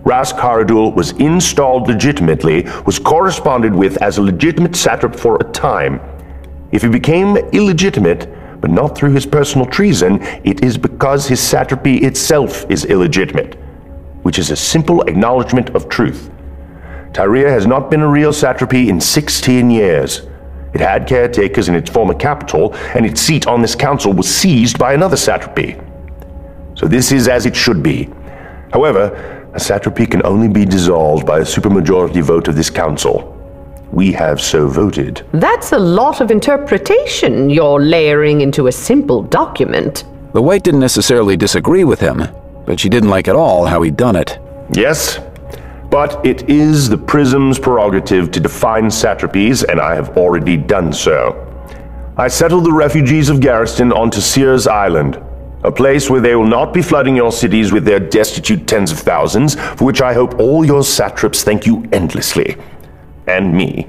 Ras Haradul was installed legitimately, was corresponded with as a legitimate satrap for a time. If he became illegitimate, but not through his personal treason, it is because his satrapy itself is illegitimate, which is a simple acknowledgement of truth. Tyrea has not been a real satrapy in 16 years. It had caretakers in its former capital, and its seat on this council was seized by another satrapy. So this is as it should be. However, a satrapy can only be dissolved by a supermajority vote of this council. We have so voted. That's a lot of interpretation you're layering into a simple document. The White didn't necessarily disagree with him, but she didn't like at all how he'd done it. Yes, but it is the Prism's prerogative to define satrapies, and I have already done so. I settled the refugees of Garriston onto Seer's Island, a place where they will not be flooding your cities with their destitute tens of thousands, for which I hope all your satraps thank you endlessly. And me.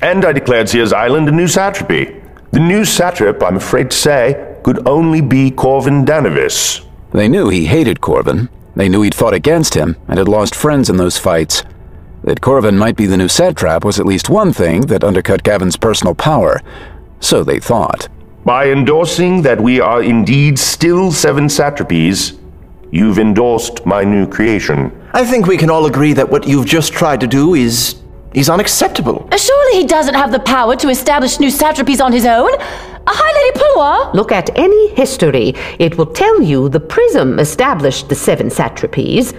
And I declared Seer's Island a new satrapy. The new satrap, I'm afraid to say, could only be Corvan Danavis. They knew he hated Corvan. They knew he'd fought against him and had lost friends in those fights. That Corvan might be the new satrap was at least one thing that undercut Gavin's personal power. So they thought. By endorsing that we are indeed still seven satrapies, you've endorsed my new creation. I think we can all agree that what you've just tried to do is. Is unacceptable. Uh, surely he doesn't have the power to establish new satrapies on his own? A High Lady Pulwa? Look at any history. It will tell you the Prism established the seven satrapies.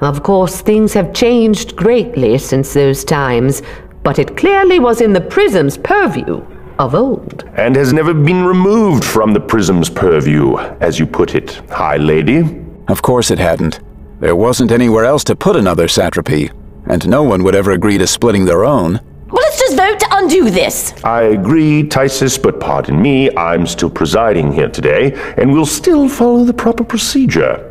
Of course, things have changed greatly since those times, but it clearly was in the Prism's purview of old. And has never been removed from the Prism's purview, as you put it, High Lady. Of course it hadn't. There wasn't anywhere else to put another satrapy, and no one would ever agree to splitting their own. Well, let's just vote to undo this. I agree, Tisis, but pardon me, I'm still presiding here today, and we'll still follow the proper procedure.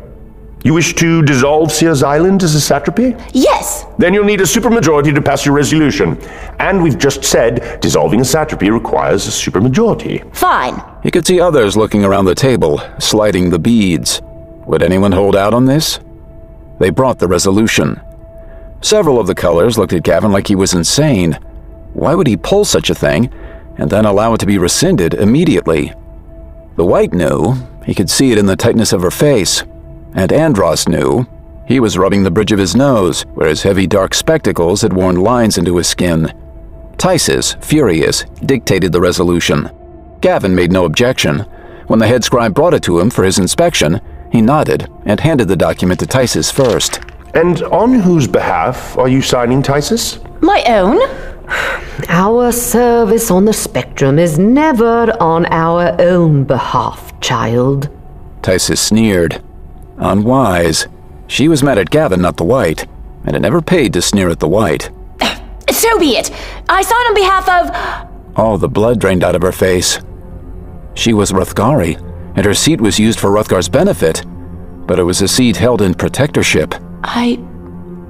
You wish to dissolve Seer's Island as a satrapy? Yes. Then you'll need a supermajority to pass your resolution. And we've just said dissolving a satrapy requires a supermajority. Fine. He could see others looking around the table, sliding the beads. Would anyone hold out on this? They brought the resolution. Several of the colors looked at Gavin like he was insane. Why would he pull such a thing and then allow it to be rescinded immediately? The white knew. He could see it in the tightness of her face. And Andross knew. He was rubbing the bridge of his nose, where his heavy dark spectacles had worn lines into his skin. Tisis, furious, dictated the resolution. Gavin made no objection. When the head scribe brought it to him for his inspection, he nodded and handed the document to Tisis first. And on whose behalf are you signing, Tisis? My own? Our service on the spectrum is never on our own behalf, child. Tisis sneered. Unwise. She was mad at Gavin, not the White, and it never paid to sneer at the White. <clears throat> So be it. I sign on behalf of. All the blood drained out of her face. She was Ruthgari, and her seat was used for Ruthgar's benefit, but it was a seat held in protectorship. I.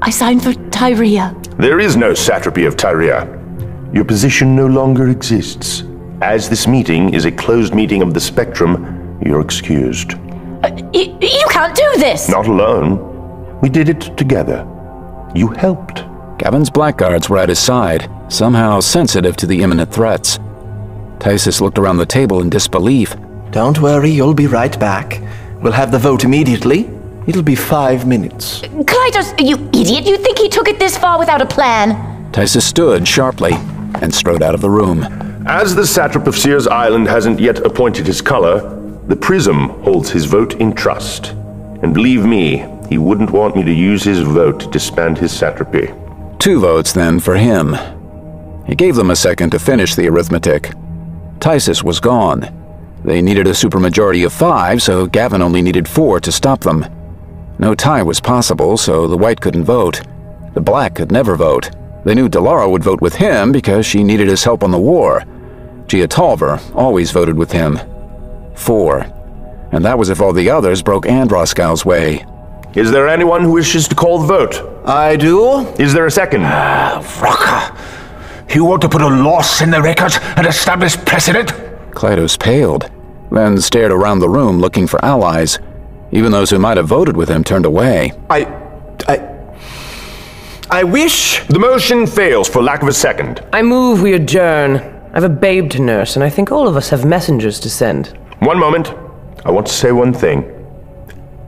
I signed for Tyrea. There is no satrapy of Tyrea. Your position no longer exists. As this meeting is a closed meeting of the Spectrum, you're excused. Uh, y- you can't do this! Not alone. We did it together. You helped. Gavin's blackguards were at his side, somehow sensitive to the imminent threats. Tisis looked around the table in disbelief. Don't worry, you'll be right back. We'll have the vote immediately. It'll be five minutes. Klytos, you idiot! You think he took it this far without a plan? Tisis stood sharply and strode out of the room. As the satrap of Seers Island hasn't yet appointed his color, the Prism holds his vote in trust. And believe me, he wouldn't want me to use his vote to disband his satrapy. Two votes, then, for him. He gave them a second to finish the arithmetic. Tisis was gone. They needed a supermajority of five, so Gavin only needed four to stop them. No tie was possible, so the white couldn't vote. The black could never vote. They knew Delara would vote with him because she needed his help on the war. Jia Tolver always voted with him. Four. And that was if all the others broke Andross Guile's way. Is there anyone who wishes to call the vote? I do. Is there a second? Uh, Vraka, you want to put a loss in the record and establish precedent? Klytos paled, then stared around the room looking for allies. Even those who might have voted with him turned away. I. I. I wish. The motion fails for lack of a second. I move we adjourn. I have a babe to nurse, and I think all of us have messengers to send. One moment. I want to say one thing.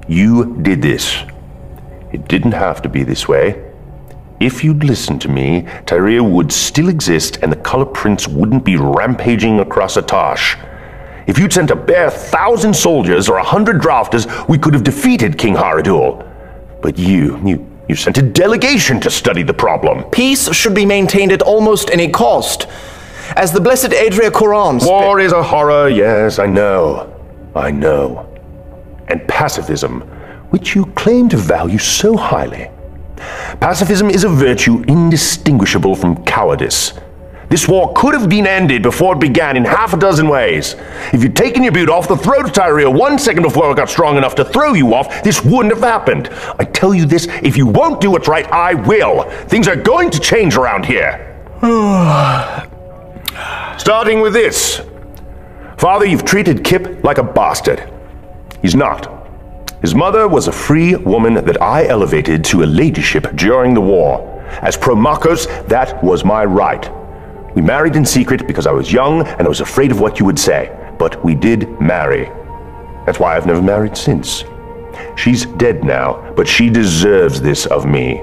You did this. It didn't have to be this way. If you'd listened to me, Tyrea would still exist and the Color Prince wouldn't be rampaging across Atash. If you'd sent a bare thousand soldiers or a hundred drafters, we could have defeated King Garadul. But you, you, you sent a delegation to study the problem. Peace should be maintained at almost any cost. As the blessed Adria Quran War is a horror, yes, I know. I know. And pacifism, which you claim to value so highly. Pacifism is a virtue indistinguishable from cowardice. This war could have been ended before it began in half a dozen ways. If you'd taken your boot off the throat of Tyrea one second before it got strong enough to throw you off, this wouldn't have happened. I tell you this, if you won't do what's right, I will. Things are going to change around here. <sighs> Starting with this. Father, you've treated Kip like a bastard. He's not. His mother was a free woman that I elevated to a ladyship during the war. As Promachos, that was my right. We married in secret because I was young and I was afraid of what you would say. But we did marry. That's why I've never married since. She's dead now, but she deserves this of me.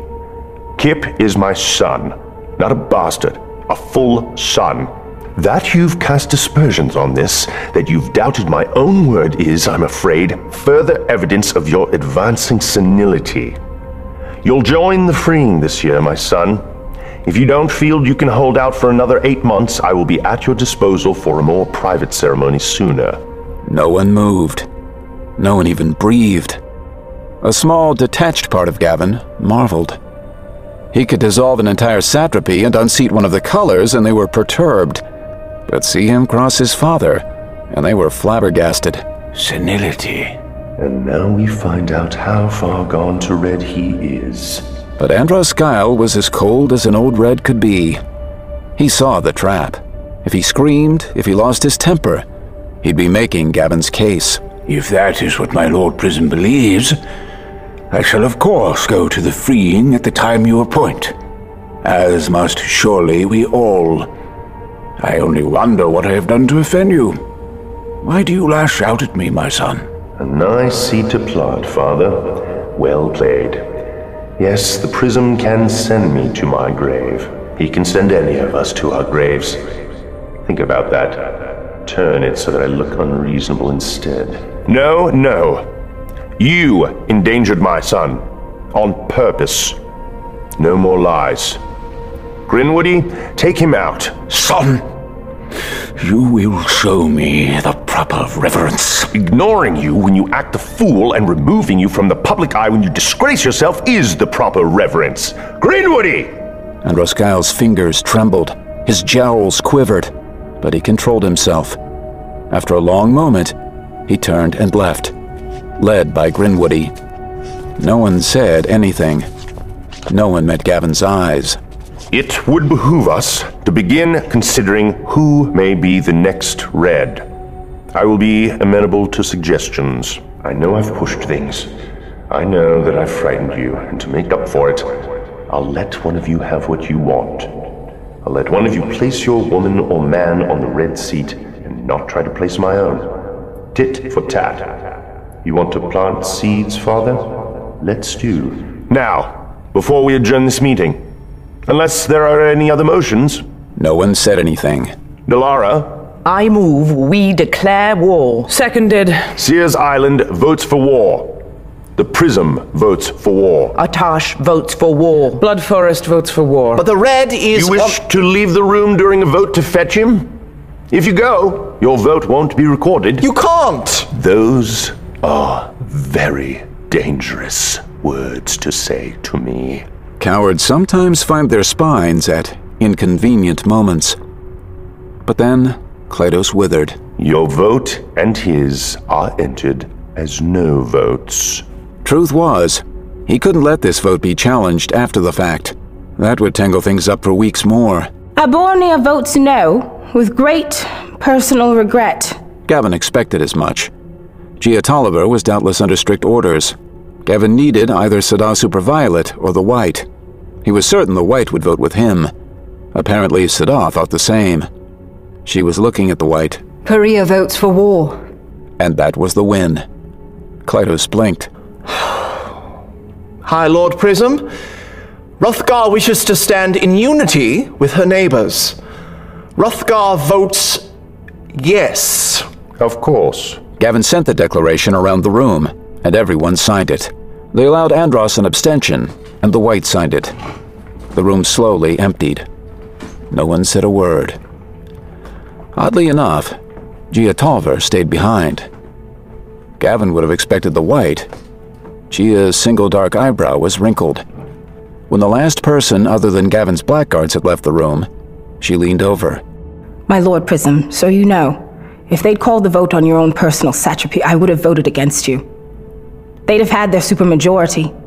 Kip is my son, not a bastard, a full son. That you've cast aspersions on this, that you've doubted my own word is, I'm afraid, further evidence of your advancing senility. You'll join the freeing this year, my son. If you don't feel you can hold out for another eight months, I will be at your disposal for a more private ceremony sooner. No one moved. No one even breathed. A small, detached part of Gavin marveled. He could dissolve an entire satrapy and unseat one of the colors, and they were perturbed. But see him cross his father, and they were flabbergasted. Senility. And now we find out how far gone to red he is. But Andross Guile was as cold as an old red could be. He saw the trap. If he screamed, if he lost his temper, he'd be making Gavin's case. If that is what my Lord Prism believes, I shall of course go to the freeing at the time you appoint. As must surely we all. I only wonder what I have done to offend you. Why do you lash out at me, my son? A nice seed to plot, Father. Well played. Yes, the prism can send me to my grave. He can send any of us to our graves. Think about that. Turn it so that I look unreasonable instead. No, no. You endangered my son. On purpose. No more lies. Grinwoody, take him out. Son! You will show me the proper reverence. Ignoring you when you act a fool and removing you from the public eye when you disgrace yourself is the proper reverence. Grinwoody! Androskyle's fingers trembled, his jowls quivered, but he controlled himself. After a long moment, he turned and left, led by Grinwoody. No one said anything. No one met Gavin's eyes. It would behoove us to begin considering who may be the next Red. I will be amenable to suggestions. I know I've pushed things. I know that I've frightened you, and to make up for it, I'll let one of you have what you want. I'll let one of you place your woman or man on the red seat and not try to place my own. Tit for tat. You want to plant seeds, Father? Let's do. Now, before we adjourn this meeting, unless there are any other motions. No one said anything. Delara? I move we declare war. Seconded. Seers Island votes for war. The Prism votes for war. Atash votes for war. Blood Forest votes for war. But the red is. You wish to leave the room during a vote to fetch him? If you go, your vote won't be recorded. You can't! Those are very dangerous words to say to me. Cowards sometimes find their spines at inconvenient moments. But then, Klytos withered. Your vote and his are entered as no votes. Truth was, he couldn't let this vote be challenged after the fact. That would tangle things up for weeks more. Abornea votes no, with great personal regret. Gavin expected as much. Jia Tolver was doubtless under strict orders. Gavin needed either Sadah Superviolet or the White. He was certain the White would vote with him. Apparently, Sadah thought the same. She was looking at the White. Paria votes for war. And that was the win. Klytos blinked. High Lord Prism, Ruthgar wishes to stand in unity with her neighbors. Ruthgar votes yes. Of course. Gavin sent the declaration around the room, and everyone signed it. They allowed Andross an abstention, and the White signed it. The room slowly emptied. No one said a word. Oddly enough, Jia Tolver stayed behind. Gavin would have expected the White. Jia's single dark eyebrow was wrinkled. When the last person other than Gavin's blackguards had left the room, she leaned over. My Lord Prism, so you know, if they'd called the vote on your own personal satrapy, I would have voted against you. They'd have had their supermajority.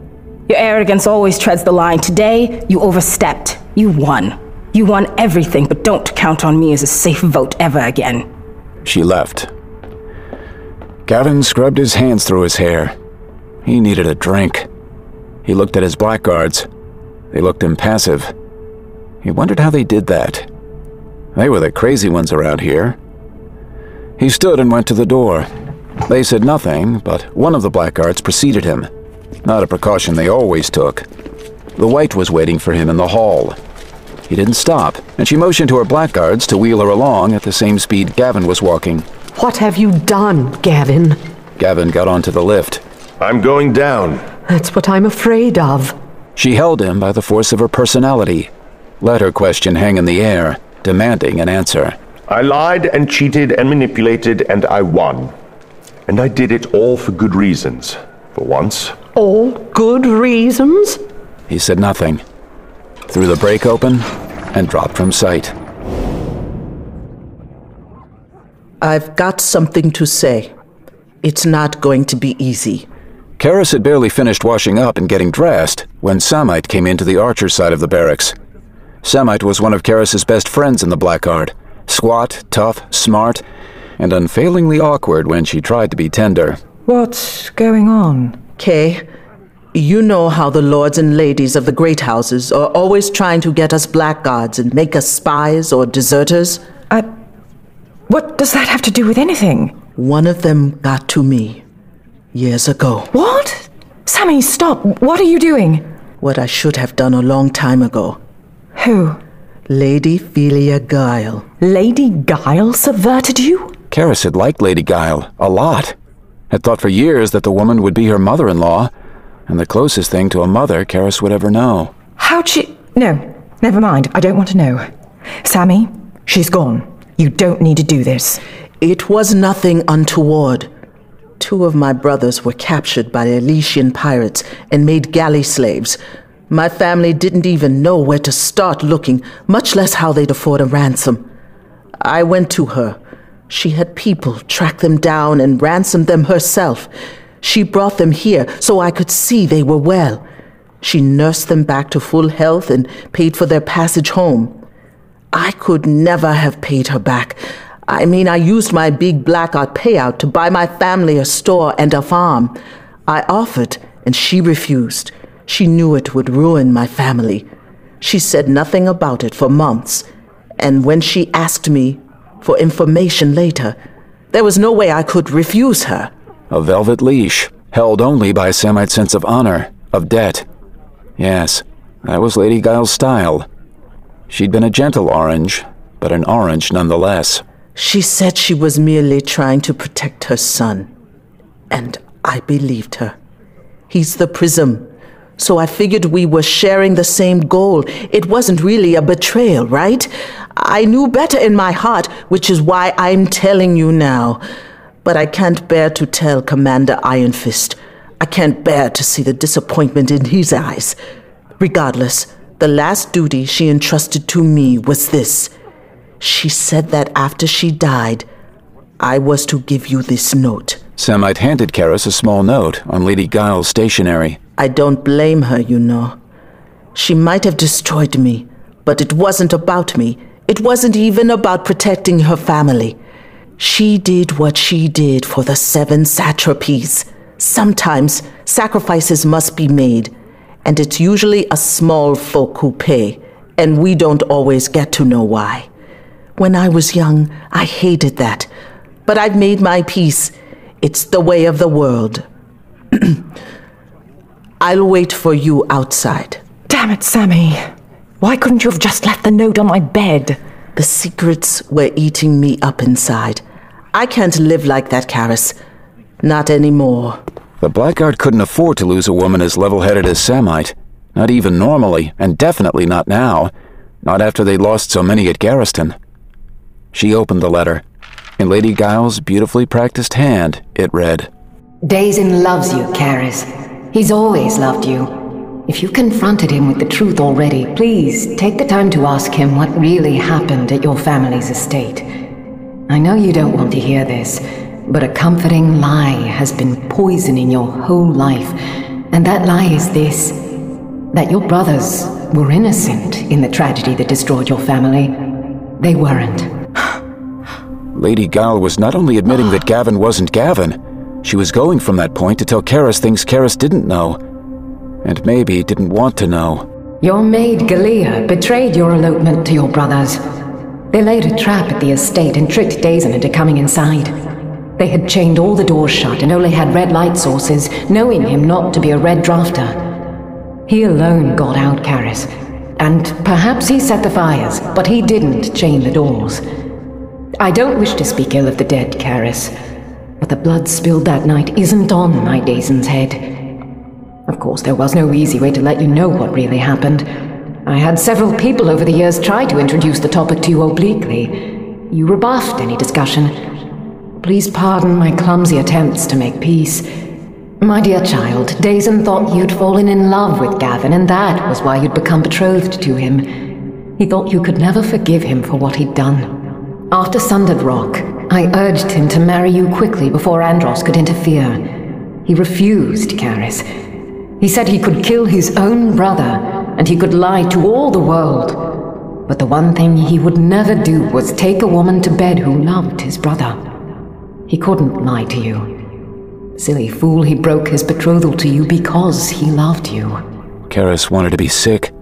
Your arrogance always treads the line. Today, you overstepped. You won. You won everything, but don't count on me as a safe vote ever again. She left. Gavin scrubbed his hands through his hair. He needed a drink. He looked at his blackguards. They looked impassive. He wondered how they did that. They were the crazy ones around here. He stood and went to the door. They said nothing, but one of the blackguards preceded him. Not a precaution they always took. The white was waiting for him in the hall. He didn't stop, and she motioned to her blackguards to wheel her along at the same speed Gavin was walking. What have you done, Gavin? Gavin got onto the lift. I'm going down. That's what I'm afraid of. She held him by the force of her personality, let her question hang in the air, demanding an answer. I lied and cheated and manipulated, and I won. And I did it all for good reasons. For once. All good reasons? He said nothing, threw the brake open, and dropped from sight. I've got something to say. It's not going to be easy. Karris had barely finished washing up and getting dressed when Samite came into the archer side of the barracks. Samite was one of Karris's best friends in the Blackguard. Squat, tough, smart, and unfailingly awkward when she tried to be tender. What's going on? Kay, you know how the lords and ladies of the great houses are always trying to get us blackguards and make us spies or deserters? I. What does that have to do with anything? One of them got to me years ago. What? Sammy, stop. What are you doing? What I should have done a long time ago. Who? Lady Felia Guile. Lady Guile subverted you? Karris had liked Lady Guile a lot. Had thought for years that the woman would be her mother in law, and the closest thing to a mother Karris would ever know. How'd she. No, never mind. I don't want to know. Sammy, she's gone. You don't need to do this. It was nothing untoward. Two of my brothers were captured by the Ilytian pirates and made galley slaves. My family didn't even know where to start looking, much less how they'd afford a ransom. I went to her. She had people track them down and ransom them herself. She brought them here so I could see they were well. She nursed them back to full health and paid for their passage home. I could never have paid her back. I mean, I used my big blackout payout to buy my family a store and a farm. I offered, and she refused. She knew it would ruin my family. She said nothing about it for months. And when she asked me for information later, there was no way I could refuse her. A velvet leash, held only by a Samite sense of honor, of debt. Yes, that was Lady Guile's style. She'd been a gentle orange, but an orange nonetheless. She said she was merely trying to protect her son. And I believed her. He's the prism. So I figured we were sharing the same goal. It wasn't really a betrayal, right? I knew better in my heart, which is why I'm telling you now. But I can't bear to tell Commander Iron Fist. I can't bear to see the disappointment in his eyes. Regardless, the last duty she entrusted to me was this. She said that after she died, I was to give you this note. Samite handed Karris a small note on Lady Guile's stationery. I don't blame her, you know. She might have destroyed me, but it wasn't about me. It wasn't even about protecting her family. She did what she did for the seven satrapies. Sometimes sacrifices must be made, and it's usually a small folk who pay, and we don't always get to know why. When I was young, I hated that, but I've made my peace. It's the way of the world. <clears throat> I'll wait for you outside. Damn it, Sammy. Why couldn't you have just left the note on my bed? The secrets were eating me up inside. I can't live like that, Karris. Not anymore. The Blackguard couldn't afford to lose a woman as level headed as Samite. Not even normally, and definitely not now. Not after they lost so many at Garriston. She opened the letter. In Lady Guile's beautifully practiced hand, it read Dazen loves you, Karris. He's always loved you. If you've confronted him with the truth already, please take the time to ask him what really happened at your family's estate. I know you don't want to hear this, but a comforting lie has been poisoning your whole life, and that lie is this that your brothers were innocent in the tragedy that destroyed your family. They weren't. <sighs> Lady Guile was not only admitting that Gavin wasn't Gavin, she was going from that point to tell Karris things Karris didn't know and maybe didn't want to know. Your maid Galia betrayed your elopement to your brothers. They laid a trap at the estate and tricked Dazen into coming inside. They had chained all the doors shut and only had red light sources, knowing him not to be a red drafter. He alone got out, Karris. And perhaps he set the fires, but he didn't chain the doors. I don't wish to speak ill of the dead, Karris, but the blood spilled that night isn't on my Dazen's head. Of course, there was no easy way to let you know what really happened. I had several people over the years try to introduce the topic to you obliquely. You rebuffed any discussion. Please pardon my clumsy attempts to make peace. My dear child, Dazen thought you'd fallen in love with Gavin, and that was why you'd become betrothed to him. He thought you could never forgive him for what he'd done. After Sundered Rock, I urged him to marry you quickly before Andross could interfere. He refused, Karris. He said he could kill his own brother, and he could lie to all the world. But the one thing he would never do was take a woman to bed who loved his brother. He couldn't lie to you. Silly fool, he broke his betrothal to you because he loved you. Karris wanted to be sick.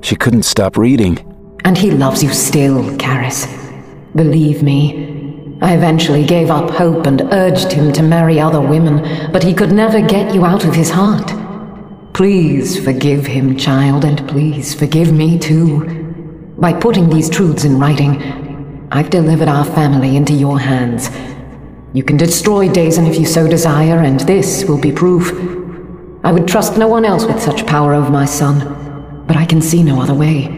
She couldn't stop reading. And he loves you still, Karris. Believe me, I eventually gave up hope and urged him to marry other women, but he could never get you out of his heart. Please forgive him, child, and please forgive me too. By putting these truths in writing, I've delivered our family into your hands. You can destroy Dazen if you so desire, and this will be proof. I would trust no one else with such power over my son, but I can see no other way.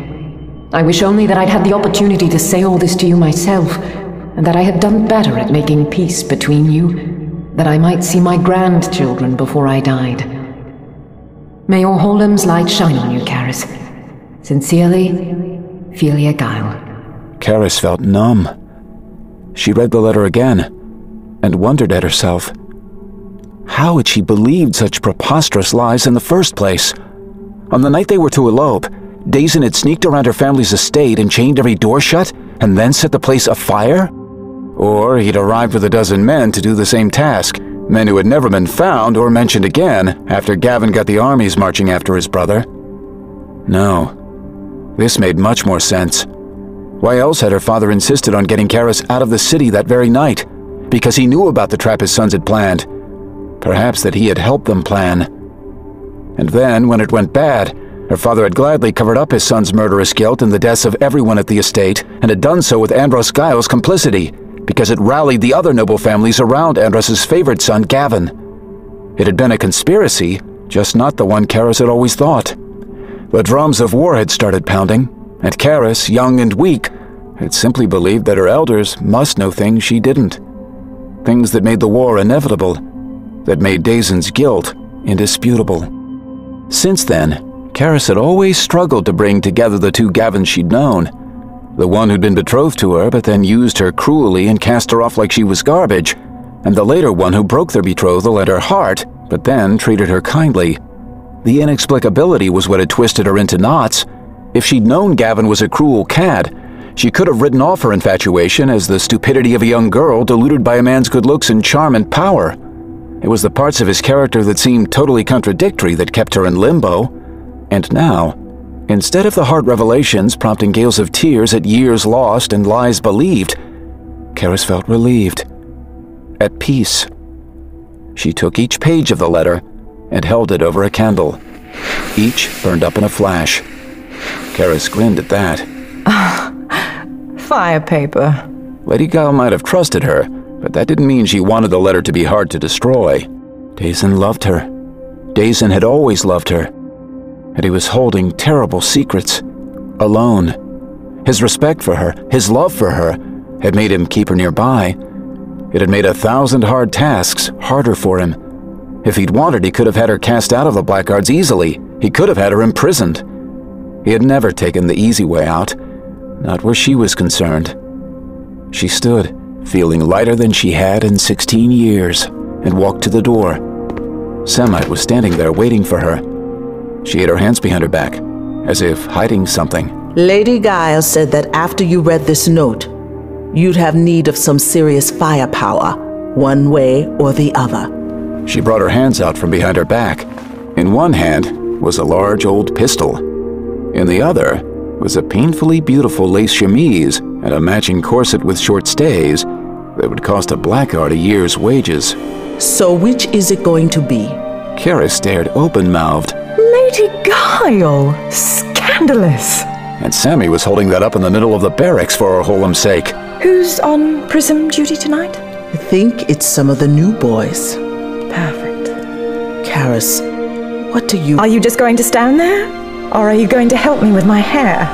I wish only that I'd had the opportunity to say all this to you myself, and that I had done better at making peace between you, that I might see my grandchildren before I died. May Orholam's light shine on you, Karris. Sincerely, Felia Guile. Karris felt numb. She read the letter again and wondered at herself. How had she believed such preposterous lies in the first place? On the night they were to elope, Dazen had sneaked around her family's estate and chained every door shut and then set the place afire? Or he'd arrived with a dozen men to do the same task, men who had never been found or mentioned again after Gavin got the armies marching after his brother. No, this made much more sense. Why else had her father insisted on getting Karris out of the city that very night? Because he knew about the trap his sons had planned. Perhaps that he had helped them plan. And then, when it went bad, her father had gladly covered up his son's murderous guilt and the deaths of everyone at the estate, and had done so with Andross Guile's complicity, because it rallied the other noble families around Andross's favorite son, Gavin. It had been a conspiracy, just not the one Karris had always thought. The drums of war had started pounding, and Karris, young and weak, had simply believed that her elders must know things she didn't. Things that made the war inevitable, that made Dazen's guilt indisputable. Since then, Karris had always struggled to bring together the two Gavins she'd known. The one who'd been betrothed to her but then used her cruelly and cast her off like she was garbage, and the later one who broke their betrothal at her heart but then treated her kindly. The inexplicability was what had twisted her into knots. If she'd known Gavin was a cruel cad, she could have written off her infatuation as the stupidity of a young girl deluded by a man's good looks and charm and power. It was the parts of his character that seemed totally contradictory that kept her in limbo. And now, instead of the hard revelations prompting gales of tears at years lost and lies believed, Karris felt relieved, at peace. She took each page of the letter and held it over a candle. Each burned up in a flash. Karris grinned at that. <laughs> Fire paper. Lady Guile might have trusted her, but that didn't mean she wanted the letter to be hard to destroy. Dazen loved her. Dazen had always loved her. And he was holding terrible secrets. Alone. His respect for her, his love for her, had made him keep her nearby. It had made a thousand hard tasks harder for him. If he'd wanted, he could have had her cast out of the Blackguards easily. He could have had her imprisoned. He had never taken the easy way out, not where she was concerned. She stood, feeling lighter than she had in 16 years, and walked to the door. Samite was standing there waiting for her. She had her hands behind her back, as if hiding something. Lady Guile said that after you read this note, you'd have need of some serious firepower, one way or the other. She brought her hands out from behind her back. In one hand was a large old pistol. In the other was a painfully beautiful lace chemise and a matching corset with short stays that would cost a blackguard a year's wages. So which is it going to be? Karris stared open-mouthed. Lady Guile! Scandalous! And Samite was holding that up in the middle of the barracks for Orholam's sake. Who's on prism duty tonight? I think it's some of the new boys. Perfect. Karris, what do you... Are you just going to stand there? Or are you going to help me with my hair?